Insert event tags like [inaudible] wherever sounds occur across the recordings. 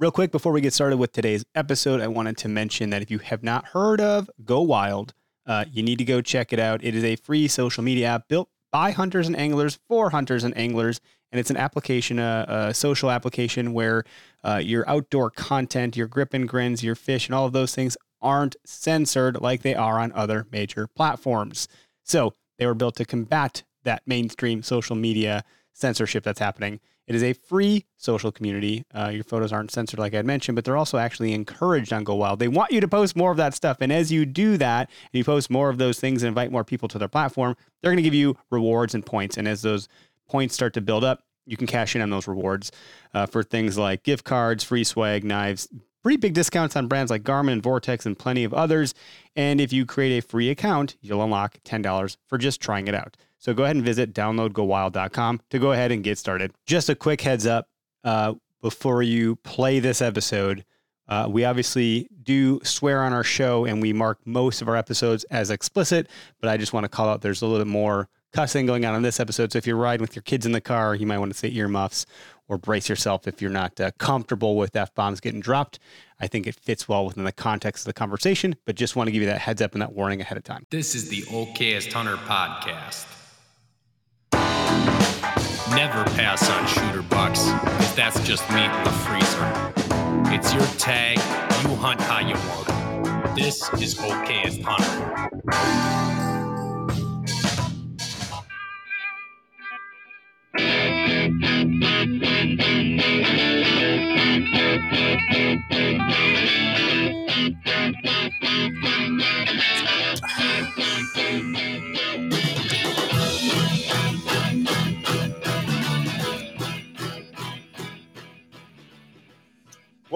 Real quick before we get started with today's episode, I wanted to mention that if you have not heard of Go Wild, uh, you need to go check it out. It is a free social media app built by hunters and anglers for hunters and anglers, and it's an application, a, a social application where uh, your outdoor content, your grip and grins, your fish, and all of those things aren't censored like they are on other major platforms. So they were built to combat that mainstream social media censorship that's happening. It is a free social community. Uh, your photos aren't censored, like I mentioned, but they're also actually encouraged on Go Wild. They want you to post more of that stuff. And as you do that, and you post more of those things and invite more people to their platform, they're going to give you rewards and points. And as those points start to build up, you can cash in on those rewards uh, for things like gift cards, free swag, knives, pretty big discounts on brands like Garmin and Vortex and plenty of others. And if you create a free account, you'll unlock $10 for just trying it out. So go ahead and visit downloadgowild.com to go ahead and get started. Just a quick heads up uh, before you play this episode. Uh, we obviously do swear on our show and we mark most of our episodes as explicit, but I just want to call out there's a little bit more cussing going on in this episode. So if you're riding with your kids in the car, you might want to say earmuffs or brace yourself if you're not uh, comfortable with F bombs getting dropped. I think it fits well within the context of the conversation, but just want to give you that heads up and that warning ahead of time. This is the Okayest Hunter podcast. Never pass on shooter bucks, because that's just meat in the freezer. It's your tag, you hunt how you want. This is Okayest Hunter.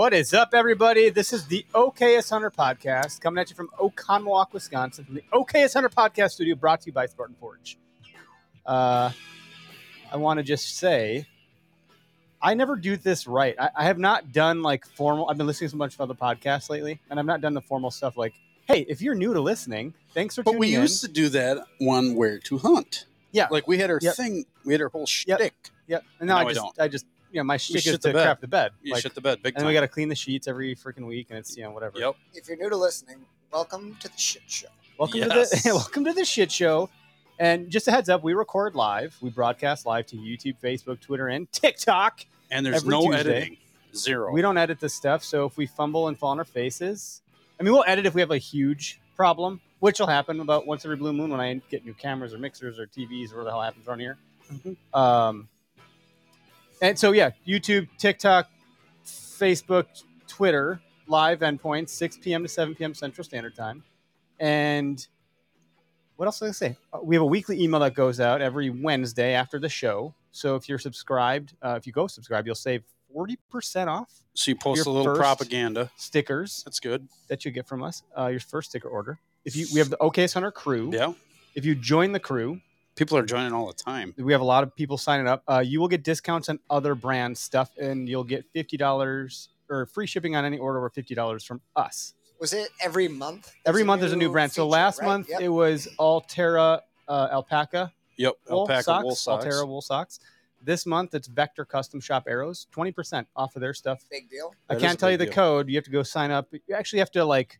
What is up, everybody? This is the Okayest Hunter podcast coming at you from Oconomowoc, Wisconsin, from the Okayest Hunter podcast studio brought to you by Spartan Forge. Uh, I want to just say, I never do this right. I, I have not done like formal, I've been listening to a bunch of other podcasts lately, and I've not done the formal stuff like, hey, if you're new to listening, thanks for But tuning we in. used to do that one where to hunt. Yeah. Like we had our Yep. thing, we had our whole shtick. Yep. And now No, I we just, don't. I just, you know, my shtick is shit the to bed. crap the bed. You Like, shit the bed big and time. then we got to clean the sheets every freaking week, and it's you know whatever. Yep. If you're new to listening, welcome to the shit show. Welcome Yes. to the [laughs] welcome to the shit show. And just a heads up, we record live. We broadcast live to YouTube, Facebook, Twitter, and TikTok. And there's every no Tuesday. editing. Zero. We don't edit this stuff, so if we fumble and fall on our faces, I mean, we'll edit if we have a huge problem, which will happen about once every blue moon when I get new cameras or mixers or TVs or whatever the hell happens around here. Mhm. Um, and so yeah, YouTube, TikTok, Facebook, Twitter, live endpoints, 6 p.m. to 7 p.m. Central Standard Time, and what else did I say? Uh, We have a weekly email that goes out every Wednesday after the show. So if you're subscribed, uh, if you go subscribe, you'll save 40% off So you post a little propaganda. stickers That's good. that you get from us. Uh, your first sticker order. If you, we have the Okayest Hunter crew. Yeah. If you join the crew, People are joining all the time. we have a lot of people signing up. Uh, you will get discounts on other brand stuff, and you'll get fifty dollars or free shipping on any order over fifty dollars from us. Was it every month? Every month there's a new brand. so last right? month Yep. it was Altera uh, alpaca Yep. wool Alpaca socks, wool socks. Altera wool socks. This month it's Vector Custom Shop Arrows, twenty percent off of their stuff. big deal. I That is can't tell you the deal. code. You have to go sign up. You actually have to like,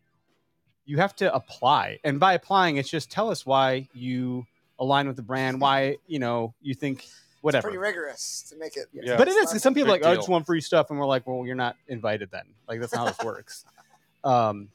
you have to apply, and by applying, it's just tell us why you align with the brand, why you know you think whatever. Pretty rigorous to make it. Yeah. But it is. Some people are like, Big oh, I deal. just want free stuff, and we're like, well, you're not invited then. Like that's not how this [laughs] works. Um,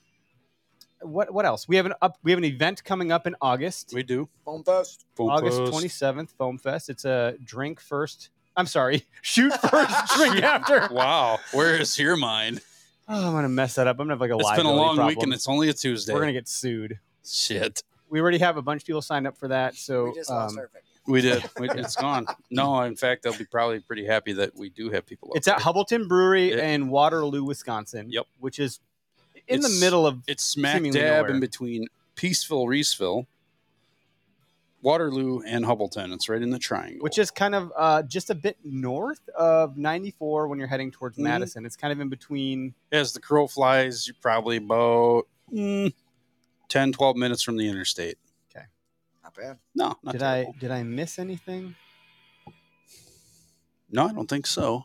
what what else? We have an up. We have an event coming up in August. We do. Foam Fest. Foam August twenty seventh, Foam Fest. It's a drink first. I'm sorry, [laughs] shoot [laughs] first, drink after. Wow. Where is your mind? Oh, I'm gonna mess that up. I'm gonna have like a It's been a long problem. week and it's only a Tuesday. We're gonna get sued. Shit. We already have a bunch of people signed up for that. So we just lost um, our venue. We did. We- [laughs] It's gone. No, in fact, they'll be probably pretty happy that we do have people. It's up at there. Hubbleton Brewery It- in Waterloo, Wisconsin. Yep. Which is in the middle of It's smack dab nowhere. in between Peaceville, Reeseville, Waterloo, and Hubbleton. It's right in the triangle. which is kind of uh, just a bit north of 94 when you're heading towards Mhm. Madison. It's kind of in between. as the crow flies, you're probably about mm, 10, 12 minutes from the interstate. Okay. Not bad. No, not did terrible. I did I miss anything? No, I don't think so.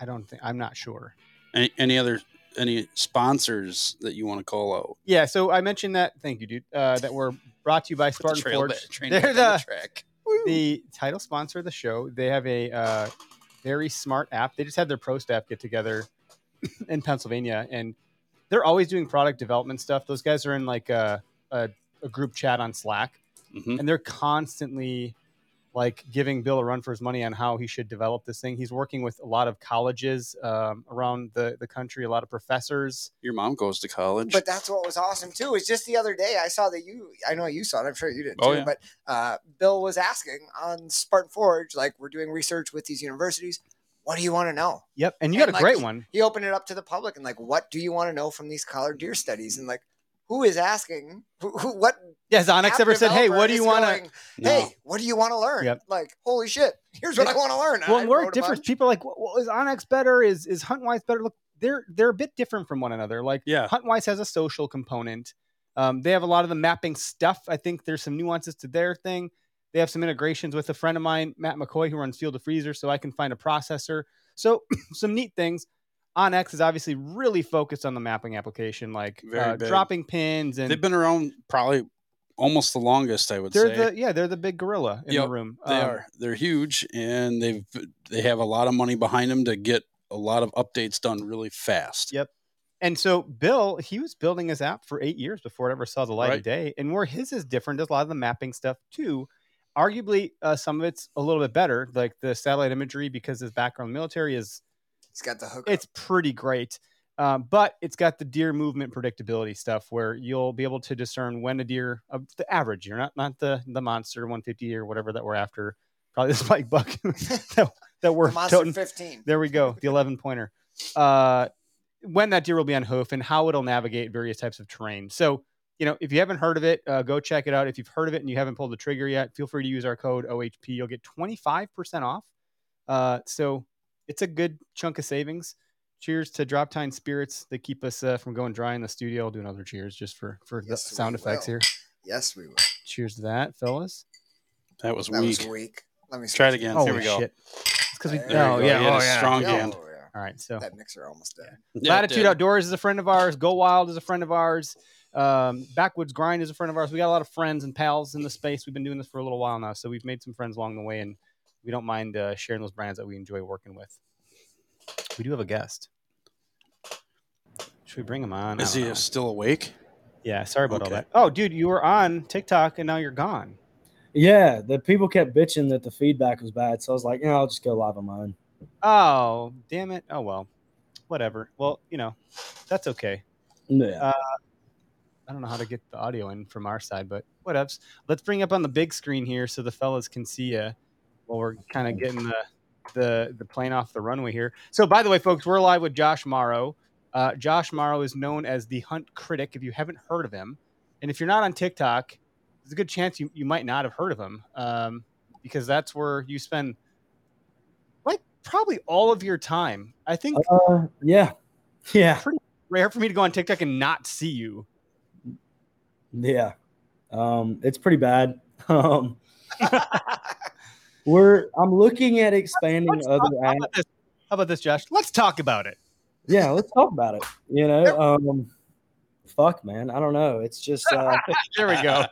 I don't think I'm not sure. Any, any other any sponsors that you want to call out? Yeah, so I mentioned that. Thank you, dude. Uh, that we're brought to you by Put the Spartan Forge. They're the- track. [laughs] the title sponsor of the show. They have a uh, very smart app. They just had their pro staff get together [laughs] in Pennsylvania, and they're always doing product development stuff. Those guys are in like a, a, a group chat on Slack, Mhm. and they're constantly like giving Bill a run for his money on how he should develop this thing. He's working with a lot of colleges um, around the, the country, a lot of professors. Your mom goes to college. But that's what was awesome too. Is just the other day I saw that you. I know you saw it. I'm sure you did too. Oh, yeah. But uh, Bill was asking on Spartan Forge, like we're doing research with these universities. What do you want to know? Yep, and you And, got a like, great one. He opened it up to the public and like, what do you want to know from these collared deer studies? And like, who is asking? Who, who, what Yeah, has onX ever said, "Hey, what do you want to?" going, No. Hey, what do you want to learn? Yep. Like, holy shit! Here's what I want to learn. Well, I and we're different. People are like, well, well, is onX better? Is is Huntwise better? Look, they're they're a bit different from one another. Like Yeah. Huntwise has a social component. Um, they have a lot of the mapping stuff. I think there's some nuances to their thing. They have some integrations with a friend of mine, Matt McCoy, who runs Field of Freezer, so I can find a processor. So [clears throat] some neat things. onX is obviously really focused on the mapping application, like uh, dropping pins and They've been around probably almost the longest, I would they're say. the yeah they're the big gorilla in the room. they Um, are. They're huge, and they've they have a lot of money behind them to get a lot of updates done really fast. Yep. And so Bill, he was building his app for eight years before it ever saw the light of day. And where his is different is a lot of the mapping stuff too. Arguably, uh, some of it's a little bit better, like the satellite imagery, because his background in the military is He's got the hook. it's pretty great. Um, but it's got the deer movement predictability stuff where you'll be able to discern when a deer, uh, the average you're not not the the monster 150 or whatever that we're after, probably the spike [laughs] buck [laughs] that, that we're Monster toting. 15. There we go, the 11 pointer. Uh, when that deer will be on hoof and how it'll navigate various types of terrain. So, you know, if you haven't heard of it, uh, go check it out. If you've heard of it and you haven't pulled the trigger yet, feel free to use our code OHP. You'll get 25% off. Uh, so it's a good chunk of savings. Cheers to Drop Time Spirits. They keep us uh, from going dry in the studio. I'll do another cheers just for, for Yes, the sound effects will. here. Yes, we will. Cheers to that, fellas. That was weak. That weak. was weak. Let me Try it again. Oh, Here we go. shit. It's because we, oh, you go. yeah. Oh, yeah. strong Oh, hand. yeah. All right. So That mixer almost dead. Yeah, Latitude did. Outdoors is a friend of ours. Go Wild is a friend of ours. Um, Backwoods Grind is a friend of ours. We got a lot of friends and pals in the space. We've been doing this for a little while now, so we've made some friends along the way, and we don't mind uh, sharing those brands that we enjoy working with. We do have a guest. Should we bring him on? Is he know. still awake? Yeah. Sorry about all that. Oh, dude, you were on TikTok and now you're gone. Yeah, the people kept bitching that the feedback was bad, so I was like, you know, I'll just go live on mine. Oh, damn it. Oh well, whatever. Well, you know, that's okay. Yeah. I don't know how to get the audio in from our side, but whatevs. Let's bring up on the big screen here so the fellas can see you while we're kind of getting the, the the plane off the runway here. So, by the way, folks, we're live with Josh Morrow. Uh, Josh Morrow is known as the Hunt Critic. If you haven't heard of him, and if you're not on TikTok, there's a good chance you, you might not have heard of him um, because that's where you spend like probably all of your time. I think Uh, yeah. [laughs] Yeah. rare for me to go on TikTok and not see you. Yeah. Um, it's pretty bad. [laughs] Um, we're I'm looking at expanding Let's other talk- how, about this? how about this, Josh? Let's talk about it. Yeah, let's talk about it. You know, um, fuck, man. I don't know. It's just uh, [laughs] There we go.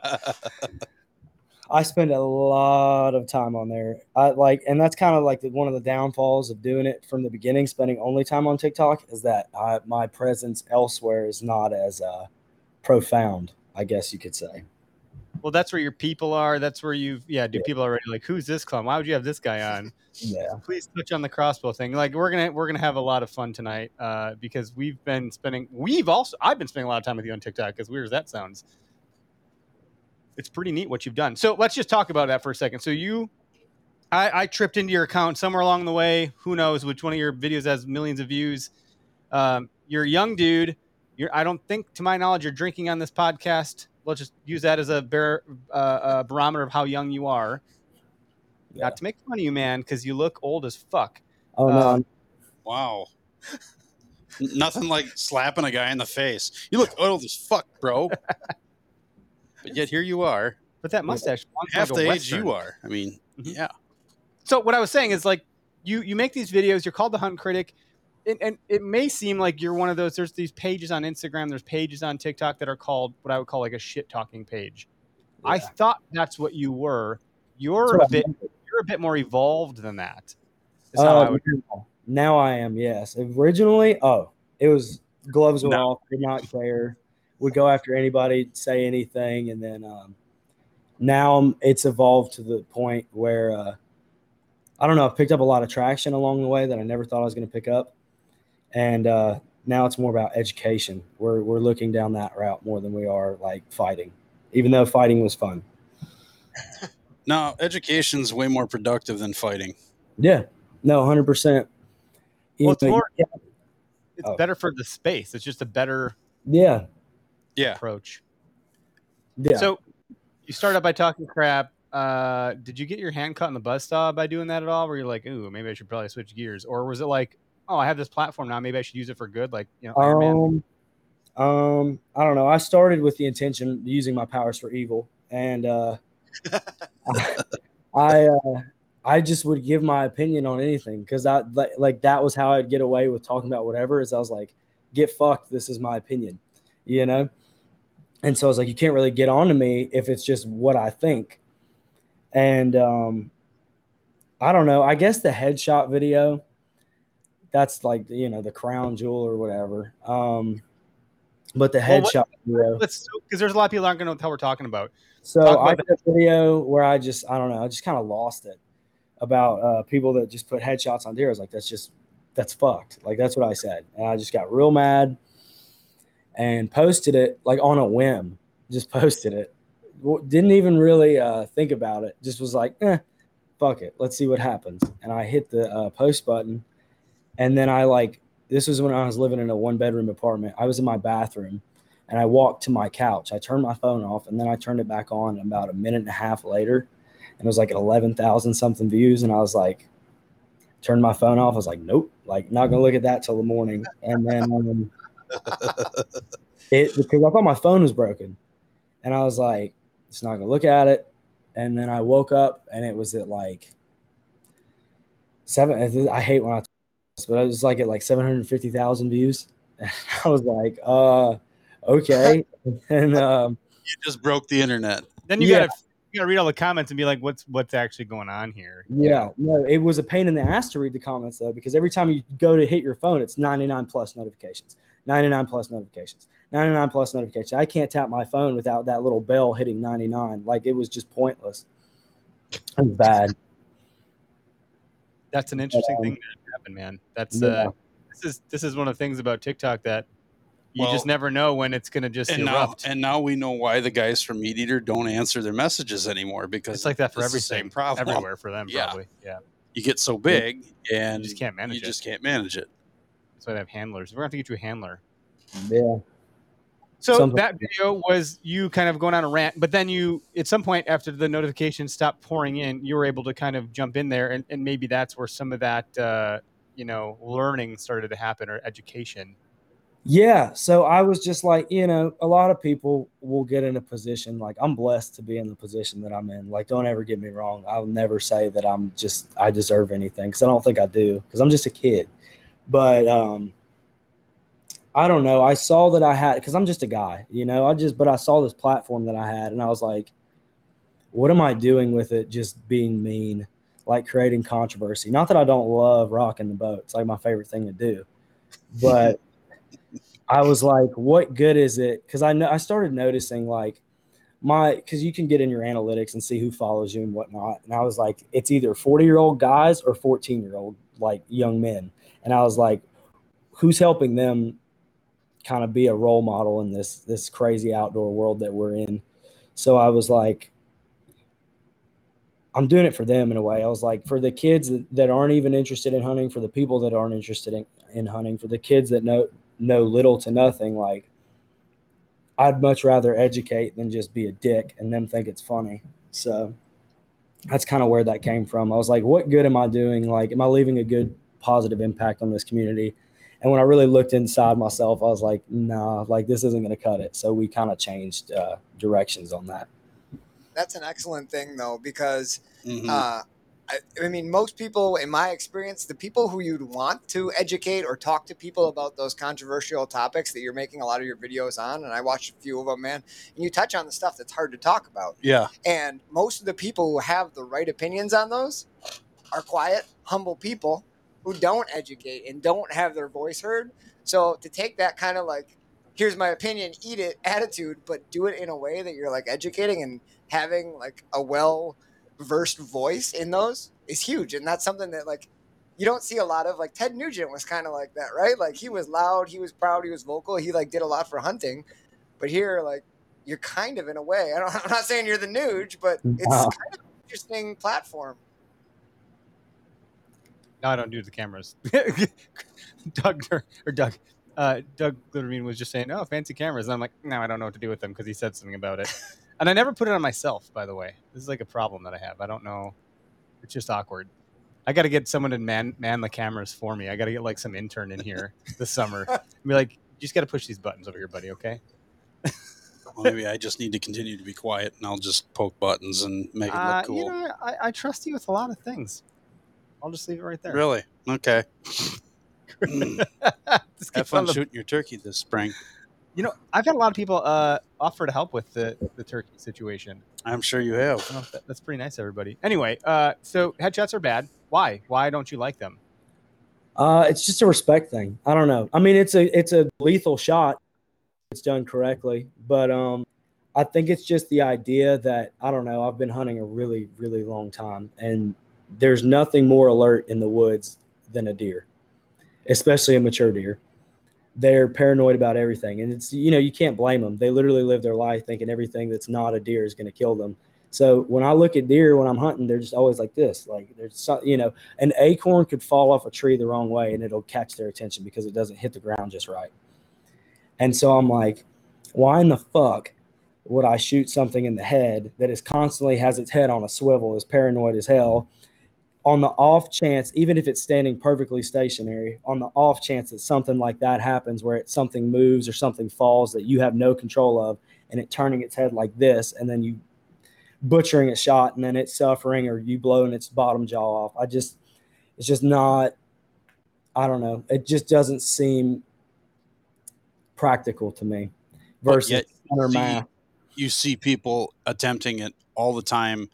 I spend a lot of time on there. I like, and that's kind of like the, one of the downfalls of doing it from the beginning. Spending only time on TikTok is that I, my presence elsewhere is not as uh, profound. I guess you could say. Well, that's where your people are. That's where you've yeah. Do Yeah. people already like who's this clown? Why would you have this guy on? Yeah. Please touch on the crossbow thing. Like we're gonna we're gonna have a lot of fun tonight uh, because we've been spending we've also I've been spending a lot of time with you on TikTok. As weird as that sounds. it's pretty neat what you've done. So let's just talk about that for a second. So you, I, I tripped into your account somewhere along the way. Who knows which one of your videos has millions of views? Um, you're a young dude. You're, I don't think, to my knowledge, you're drinking on this podcast. Let's just use that as a bar, uh, a barometer of how young you are. Yeah. Not to make fun of you, man, because you look old as fuck. Oh no, Um, Wow. [laughs] Nothing like slapping a guy in the face. You look old as fuck, bro. [laughs] but yet here you are, But that mustache, half like the age you are. I mean, Mhm. yeah. so what I was saying is like you you make these videos. You're called the Hunt Critic, and, and it may seem like you're one of those. There's these pages on Instagram. There's pages on TikTok that are called what I would call like a shit talking page. I thought that's what you were. You're a bit you're a bit more evolved than that. How I Uh, would, now- now I am. Yes. Originally, oh, it was gloves were No. off. Did not care. Would go after anybody, say anything, and then um, now it's evolved to the point where uh, I don't know. I've picked up a lot of traction along the way that I never thought I was going to pick up, and uh, now it's more about education. We're we're looking down that route more than we are like fighting, even though fighting was fun. [laughs] No, education's way more productive than fighting. Yeah. No, hundred percent. Well, it's more- Yeah. it's oh. better for the space. It's just a better Yeah. Yeah. approach. Yeah. So you start out by talking crap. Uh, did you get your hand cut in the bus stop by doing that at all? Where you're like, ooh, maybe I should probably switch gears, or was it like, oh, I have this platform now, maybe I should use it for good, like you know, Iron Man? Um, um, I don't know. I started with the intention of using my powers for evil, and uh, [laughs] I uh, I just would give my opinion on anything because I like, like that was how I'd get away with talking about whatever. Is I was like, get fucked. This is my opinion, you know. And so I was like, you can't really get on to me if it's just what I think. And um, I don't know. I guess the headshot video that's like you know the crown jewel or whatever. Um, but the Well, headshot. Let's because there's a lot of people aren't going to know what we're talking about. So talk I about did a video where I just I don't know I just kind of lost it about uh, people that just put headshots on deer. I was like, that's just that's fucked. Like that's what I said, and I just got real mad and posted it like on a whim. Just [laughs] posted it. Didn't even really uh, think about it. Just was like, eh, fuck it. Let's see what happens. And I hit the uh, post button, and then I like this was when I was living in a one bedroom apartment. I was in my bathroom and I walked to my couch. I turned my phone off and then I turned it back on about a minute and a half later. And it was like at 11,000 something views. And I was like, turned my phone off. I was like, nope, like not going to look at that till the morning. And then um, it, because I thought my phone was broken. And I was like, it's not going to look at it. And then I woke up and it was at like seven. I hate when I, but I was like at like 750,000 views. And [laughs] I was like, uh, okay. [laughs] and um, You just broke the internet. Then you Yeah. gotta you gotta read all the comments and be like, what's what's actually going on here? yeah, no, it was a pain in the ass to read the comments though, because every time you go to hit your phone, it's 99 plus notifications, 99 plus notifications, 99 plus notifications. I can't tap my phone without that little bell hitting 99. Like it was just pointless. It was bad. That's an interesting Um, thing that happened, man. That's Yeah. uh, this is this is one of the things about TikTok that you just never know when it's gonna just And now, erupt. and now we know why the guys from Meat Eater don't answer their messages anymore because it's like that for it's the everything, same problem. everywhere for them, [laughs] Yeah. probably. Yeah, You get so big and you just can't manage you it. just can't manage it. That's why they have handlers. We're gonna have to get you a handler. Yeah. So Something- that video was you kind of going on a rant, but then you, at some point after the notifications stopped pouring in, you were able to kind of jump in there, and, and maybe that's where some of that, uh, you know, learning started to happen or education. Yeah. So I was just like, you know, a lot of people will get in a position like I'm blessed to be in the position that I'm in. Like, don't ever get me wrong. I'll never say that I'm just, I deserve anything because I don't think I do because I'm just a kid. But, um, I don't know. I saw that I had, because I'm just a guy, you know, I just, but I saw this platform that I had and I was like, what am I doing with it? Just being mean, like creating controversy. Not that I don't love rocking the boat. It's like my favorite thing to do. But, I was like, what good is it? Because I know I started noticing like my because you can get in your analytics and see who follows you and whatnot. And I was like, it's either 40 year old guys or 14 year old like young men. And I was like, who's helping them kind of be a role model in this this crazy outdoor world that we're in? So I was like, I'm doing it for them in a way. I was like, for the kids that, aren't even interested in hunting, for the people that aren't interested in, in hunting, for the kids that know know little to nothing, like I'd much rather educate than just be a dick and them think it's funny. So that's kind of where that came from. I was like, what good am I doing? Like, am I leaving a good positive impact on this community? And when I really looked inside myself, I was like, nah, like this isn't going to cut it. So we kind of changed uh, directions on that. That's an excellent thing though, because Mhm. uh, I, I mean, most people, in my experience, the people who you'd want to educate or talk to people about those controversial topics that you're making a lot of your videos on, and I watched a few of them, man, and you touch on the stuff that's hard to talk about. yeah. And most of the people who have the right opinions on those are quiet, humble people who don't educate and don't have their voice heard. So to take that kind of like, here's my opinion, eat it [laughs] attitude, but do it in a way that you're like educating and having like a well versed voice in those is huge. And that's something that like you don't see a lot of. Like Ted Nugent was kind of like that, right? Like he was loud, he was proud, he was vocal, he like did a lot for hunting. But here, like you're kind of in a way. I don't, [laughs] I'm not saying you're the Nuge, but it's Wow. kind of an interesting platform. No, I don't do the cameras. [laughs] Doug or, Doug, uh, Doug Glitterbean was just saying, "Oh, fancy cameras." And I'm like, "No, I don't know what to do with them because he said something about it." [laughs] and I never put it on myself. By the way, this is like a problem that I have. I don't know. It's just awkward. I got to get someone to man man the cameras for me. I got to get like some intern in here this summer. and be like, "You just got to push these buttons over here, buddy. Okay?" [laughs] Well, maybe I just need to continue to be quiet and I'll just poke buttons and make it look Uh, cool. You know, I, I trust you with a lot of things. I'll just leave it right there. Really? Okay. [laughs] Just Have keep fun the shooting your turkey this spring. You know, I've had a lot of people uh, offer to help with the, the turkey situation. I'm sure you have. I don't know if that- that's pretty nice, everybody. Anyway, uh, so headshots are bad. Why? Why don't you like them? Uh, it's just a respect thing. I don't know. I mean, it's a it's a lethal shot. It's done correctly, but um, I think it's just the idea that I don't know. I've been hunting a really really long time, and there's nothing more alert in the woods than a deer, especially a mature deer. They're paranoid about everything, and it's you know you can't blame them. They literally live their life thinking everything that's not a deer is going to kill them. So when I look at deer when I'm hunting, they're just always like this. Like there's you know, an acorn could fall off a tree the wrong way and it'll catch their attention because it doesn't hit the ground just right. And so I'm like, why in the fuck would I shoot something in the head that is constantly has its head on a swivel, is paranoid as hell, on the off chance, even if it's standing perfectly stationary, on the off chance that something like that happens where it something moves or something falls that you have no control of, and it turning its head like this, and then you butchering a shot and then it's suffering or you blowing its bottom jaw off. I just it's just not I don't know. It just doesn't seem practical to me versus yet center see- math. You see people attempting it all the time,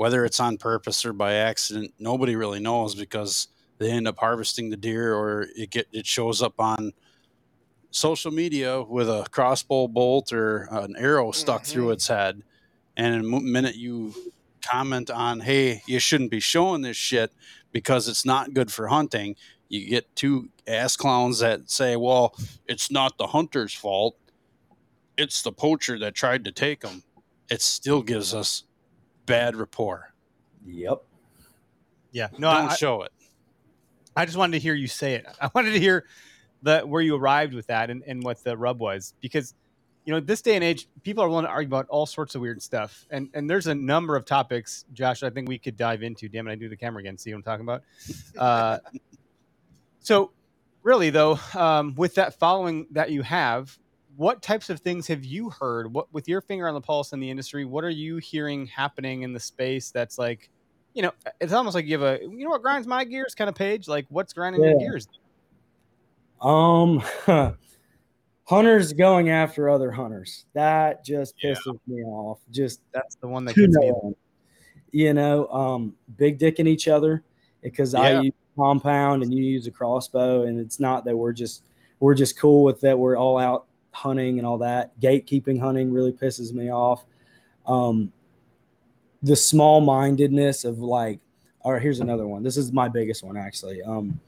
whether it's on purpose or by accident. Nobody really knows because they end up harvesting the deer, or it get it shows up on social media with a crossbow bolt or an arrow stuck through Mhm. its head. And in a minute you comment on, "Hey, you shouldn't be showing this shit because it's not good for hunting." You get two ass clowns that say, "Well, it's not the hunter's fault." it's the poacher that tried to take them, it still gives us bad rapport. Yep. Yeah, no, I Don't I, show it. I just wanted to hear you say it. [laughs] I wanted to hear the where you arrived with that and, and what the rub was because you know this day and age people are willing to argue about all sorts of weird stuff and and there's a number of topics josh i think we could dive into damn it i do the camera again see what i'm talking about [laughs] uh, so really though um, with that following that you have what types of things have you heard what with your finger on the pulse in the industry what are you hearing happening in the space that's like you know it's almost like you have a you know what grinds my gears kind of page like what's grinding your gears Um [laughs] hunters going after other hunters. That just Yeah. pisses me off. Just that's the one that gets me. You know, um, big dicking each other because I use compound and you use a crossbow, and it's not that we're just we're just cool with that. We're all out hunting and all that. Gatekeeping hunting really pisses me off. Um, the small mindedness of like, all right, here's another one. This is my biggest one actually. Um,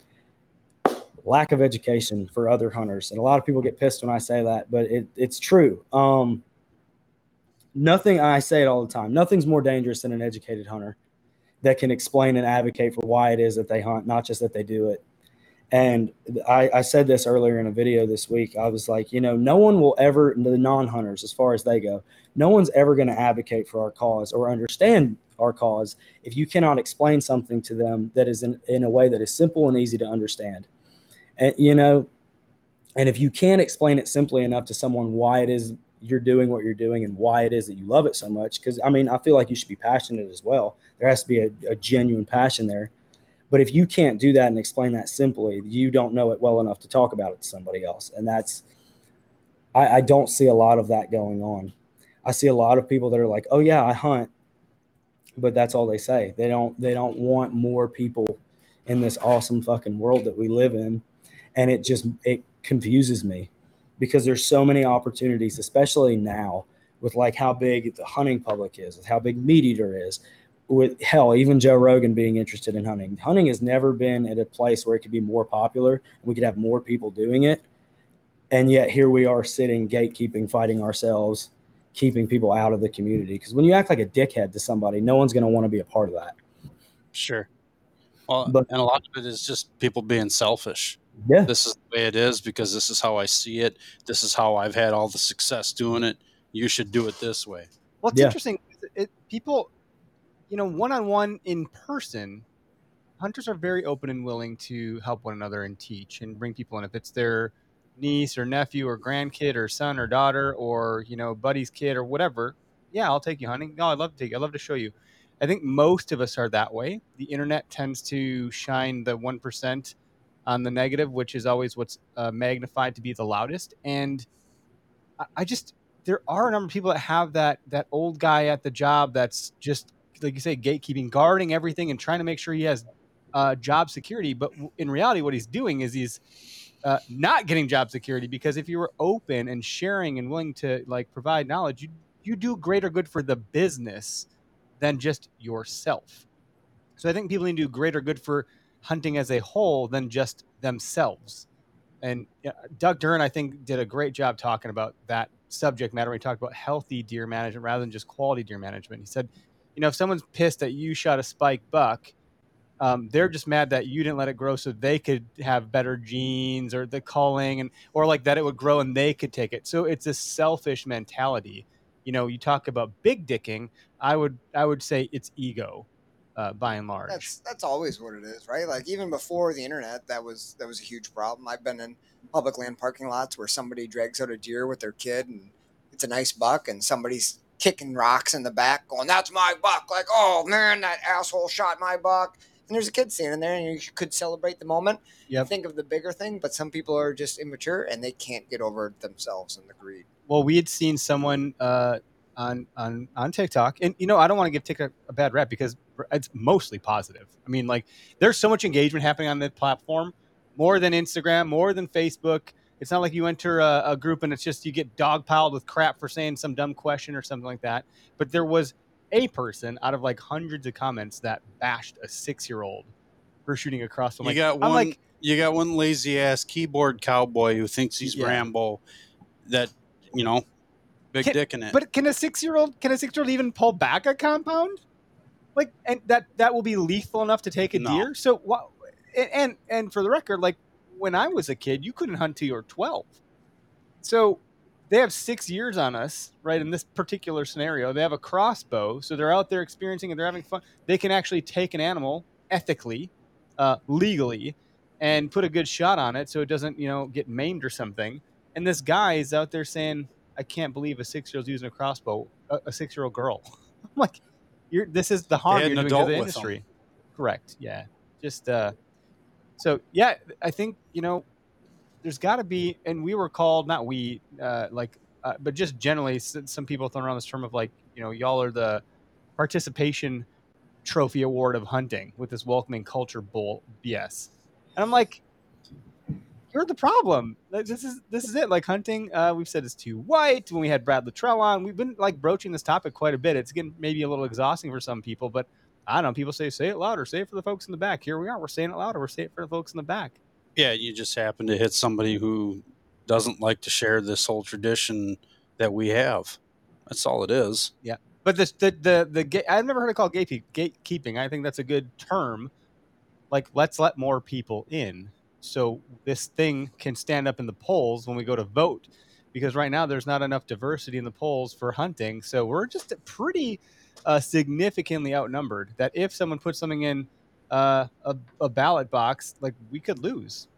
lack of education for other hunters, and a lot of people get pissed when I say that, but it, it's true. Um, nothing. I say it all the time. Nothing's more dangerous than an educated hunter that can explain and advocate for why it is that they hunt, not just that they do it. And I, I, said this earlier in a video this week. I was like, you know, no one will ever, the non hunters, as far as they go, no one's ever going to advocate for our cause or understand our cause if you cannot explain something to them that is in, in a way that is simple and easy to understand. And, you know, and if you can't explain it simply enough to someone why it is you're doing what you're doing and why it is that you love it so much, because I mean, I feel like you should be passionate as well. There has to be a, a genuine passion there but if you can't do that and explain that simply, you don't know it well enough to talk about it to somebody else. And that's, I, I don't see a lot of that going on. I see a lot of people that are like, oh, yeah, I hunt. But that's all they say. They don't, they don't want more people in this awesome fucking world that we live in. And it just, it confuses me because there's so many opportunities, especially now with like how big the hunting public is, with how big Meat Eater is, with hell, even Joe Rogan being interested in hunting. Hunting has never been at a place where it could be more popular and we could have more people doing it. And yet here we are sitting gatekeeping, fighting ourselves, keeping people out of the community. Because when you act like a dickhead to somebody, no one's going to want to be a part of that. Sure. Well, but, and a lot of it is just people being selfish. Yeah. This is the way it is because this is how I see it. This is how I've had all the success doing it. You should do it this way. Well, it's yeah. interesting. It, people you know, one on one in person, hunters are very open and willing to help one another and teach and bring people in. If it's their niece or nephew or grandkid or son or daughter or, you know, buddy's kid or whatever, yeah, I'll take you hunting. No, I'd love to take you. I'd love to show you. I think most of us are that way. The internet tends to shine the 1% on the negative, which is always what's uh, magnified to be the loudest. And I, I just, there are a number of people that have that that old guy at the job that's just like you say, gatekeeping, guarding everything, and trying to make sure he has uh, job security. But in reality, what he's doing is he's uh, not getting job security because if you were open and sharing and willing to like provide knowledge, you you do greater good for the business than just yourself. So I think people need to do greater good for hunting as a whole than just themselves. And Doug Duren, I think, did a great job talking about that subject matter. He talked about healthy deer management rather than just quality deer management. He said you know, if someone's pissed that you shot a spike buck, um, they're just mad that you didn't let it grow so they could have better genes or the culling and or like that it would grow and they could take it. So it's a selfish mentality. You know, you talk about big dicking. I would I would say it's ego, uh, by and large. That's that's always what it is, right? Like even before the internet, that was that was a huge problem. I've been in public land parking lots where somebody drags out a deer with their kid and it's a nice buck and somebody's kicking rocks in the back, going, "That's my buck!" Like, "Oh man, that asshole shot my buck." And there's a kid standing there, and you could celebrate the moment. Yep. Think of the bigger thing, but some people are just immature and they can't get over themselves and the greed. Well, we had seen someone uh, on on on TikTok, and you know, I don't want to give TikTok a bad rep because it's mostly positive. I mean, like, there's so much engagement happening on the platform, more than Instagram, more than Facebook it's not like you enter a, a group and it's just you get dogpiled with crap for saying some dumb question or something like that. But there was a person out of like hundreds of comments that bashed a six year old for shooting across. I'm you like, got one. Like, you got one lazy ass keyboard cowboy who thinks he's yeah. Rambo. That you know, big can, dick in it. But can a six year old can a six year old even pull back a compound? Like, and that that will be lethal enough to take a no. deer. So what? And and for the record, like when I was a kid, you couldn't hunt till you were 12. So they have six years on us, right? In this particular scenario, they have a crossbow, so they're out there experiencing and they're having fun. They can actually take an animal ethically, uh, legally, and put a good shot on it so it doesn't, you know, get maimed or something. And this guy is out there saying, "I can't believe a six-year-old's using a crossbow, a, a six-year-old girl." [laughs] I'm like, "You're this is the harm you're doing to the industry." Correct. Yeah. Just uh, so yeah, I think you know, there's got to be, and we were called not we, uh, like, uh, but just generally, some people throw around this term of like, you know, y'all are the participation trophy award of hunting with this welcoming culture bull BS, and I'm like, you're the problem. This is this is it. Like hunting, uh, we've said it's too white. When we had Brad Luttrell on, we've been like broaching this topic quite a bit. It's getting maybe a little exhausting for some people, but I don't know. People say, say it louder, say it for the folks in the back. Here we are. We're saying it louder. We're saying it for the folks in the back. Yeah, you just happen to hit somebody who doesn't like to share this whole tradition that we have. That's all it is. Yeah. But this, the the the ga- I've never heard it called gate gatekeeping. I think that's a good term. Like, let's let more people in, so this thing can stand up in the polls when we go to vote. Because right now there's not enough diversity in the polls for hunting, so we're just pretty uh, significantly outnumbered. That if someone puts something in uh, a, a ballot box, like we could lose.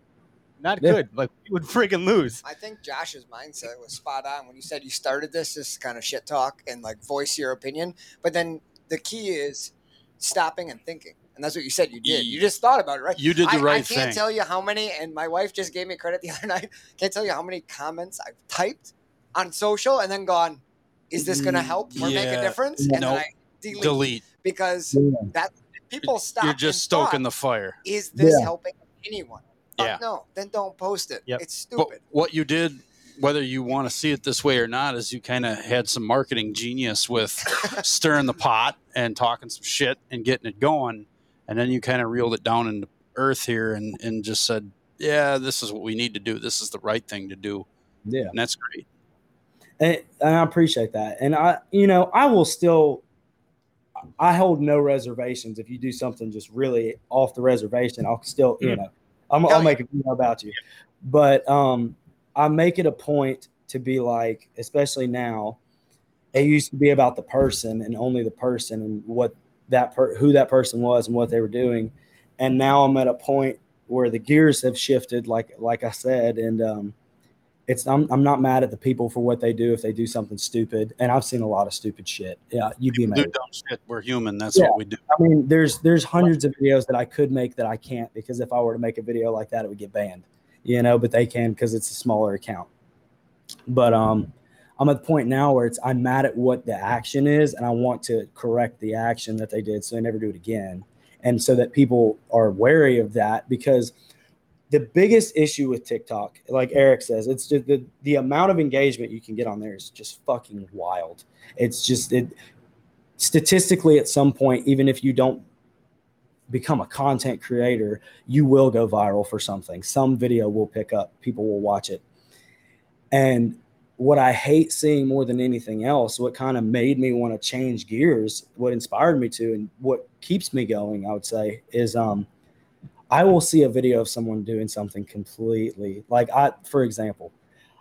Not Yeah. good. Like we would [laughs] friggin' lose. I think Josh's mindset was spot on when you said you started this, this kind of shit talk and like voice your opinion. But then the key is stopping and thinking. And that's what you said you did. You just thought about it, right? You did the I, right I can't thing. tell you how many, and my wife just gave me credit the [laughs] other night. Can't tell you how many comments I've typed on social and then gone, is this going to mm, help or make a difference? And Nope. then I delete, Delete. because Yeah. that people stop. You're just stoking the fire. Is this Yeah. helping anyone? Fuck Yeah. No, then don't post it. Yep. It's But stupid. what you did, whether you want to see it this way or not, is you kind of had some marketing genius with [laughs] stirring the pot and talking some shit and getting it going. And then you kind of reeled it down into earth here and, and just said, yeah, this is what we need to do. This is the right thing to do. Yeah. And that's great. And, and I appreciate that. And I, you know, I will still, I hold no reservations. If you do something just really off the reservation, I'll still, you Mhm. know, I'm, Hell I'll make a video about you. But um, I make it a point to be like, especially now, it used to be about the person and only the person and what that per- who that person was and what they were doing, and now I'm at a point where the gears have shifted, like like I said, and um, it's I'm, I'm not mad at the people for what they do if they do something stupid and i've seen a lot of stupid shit yeah you'd be amazed shit. We're human. That's Yeah. what we do. i mean there's there's hundreds of videos that i could make that i can't because if i were to make a video like that it would get banned you know but they can because it's a smaller account but um i'm at the point now where it's i'm mad at what the action is and i want to correct the action that they did so they never do it again and so that people are wary of that because the biggest issue with TikTok, like Eric says, it's just the, the amount of engagement you can get on there is just fucking wild. It's just it statistically at some point, even if you don't become a content creator, you will go viral for something. Some video will pick up, people will watch it. And what I hate seeing more than anything else, what kind of made me want to change gears, what inspired me to, and what keeps me going, I would say, is um I will see a video of someone doing something completely like I, for example,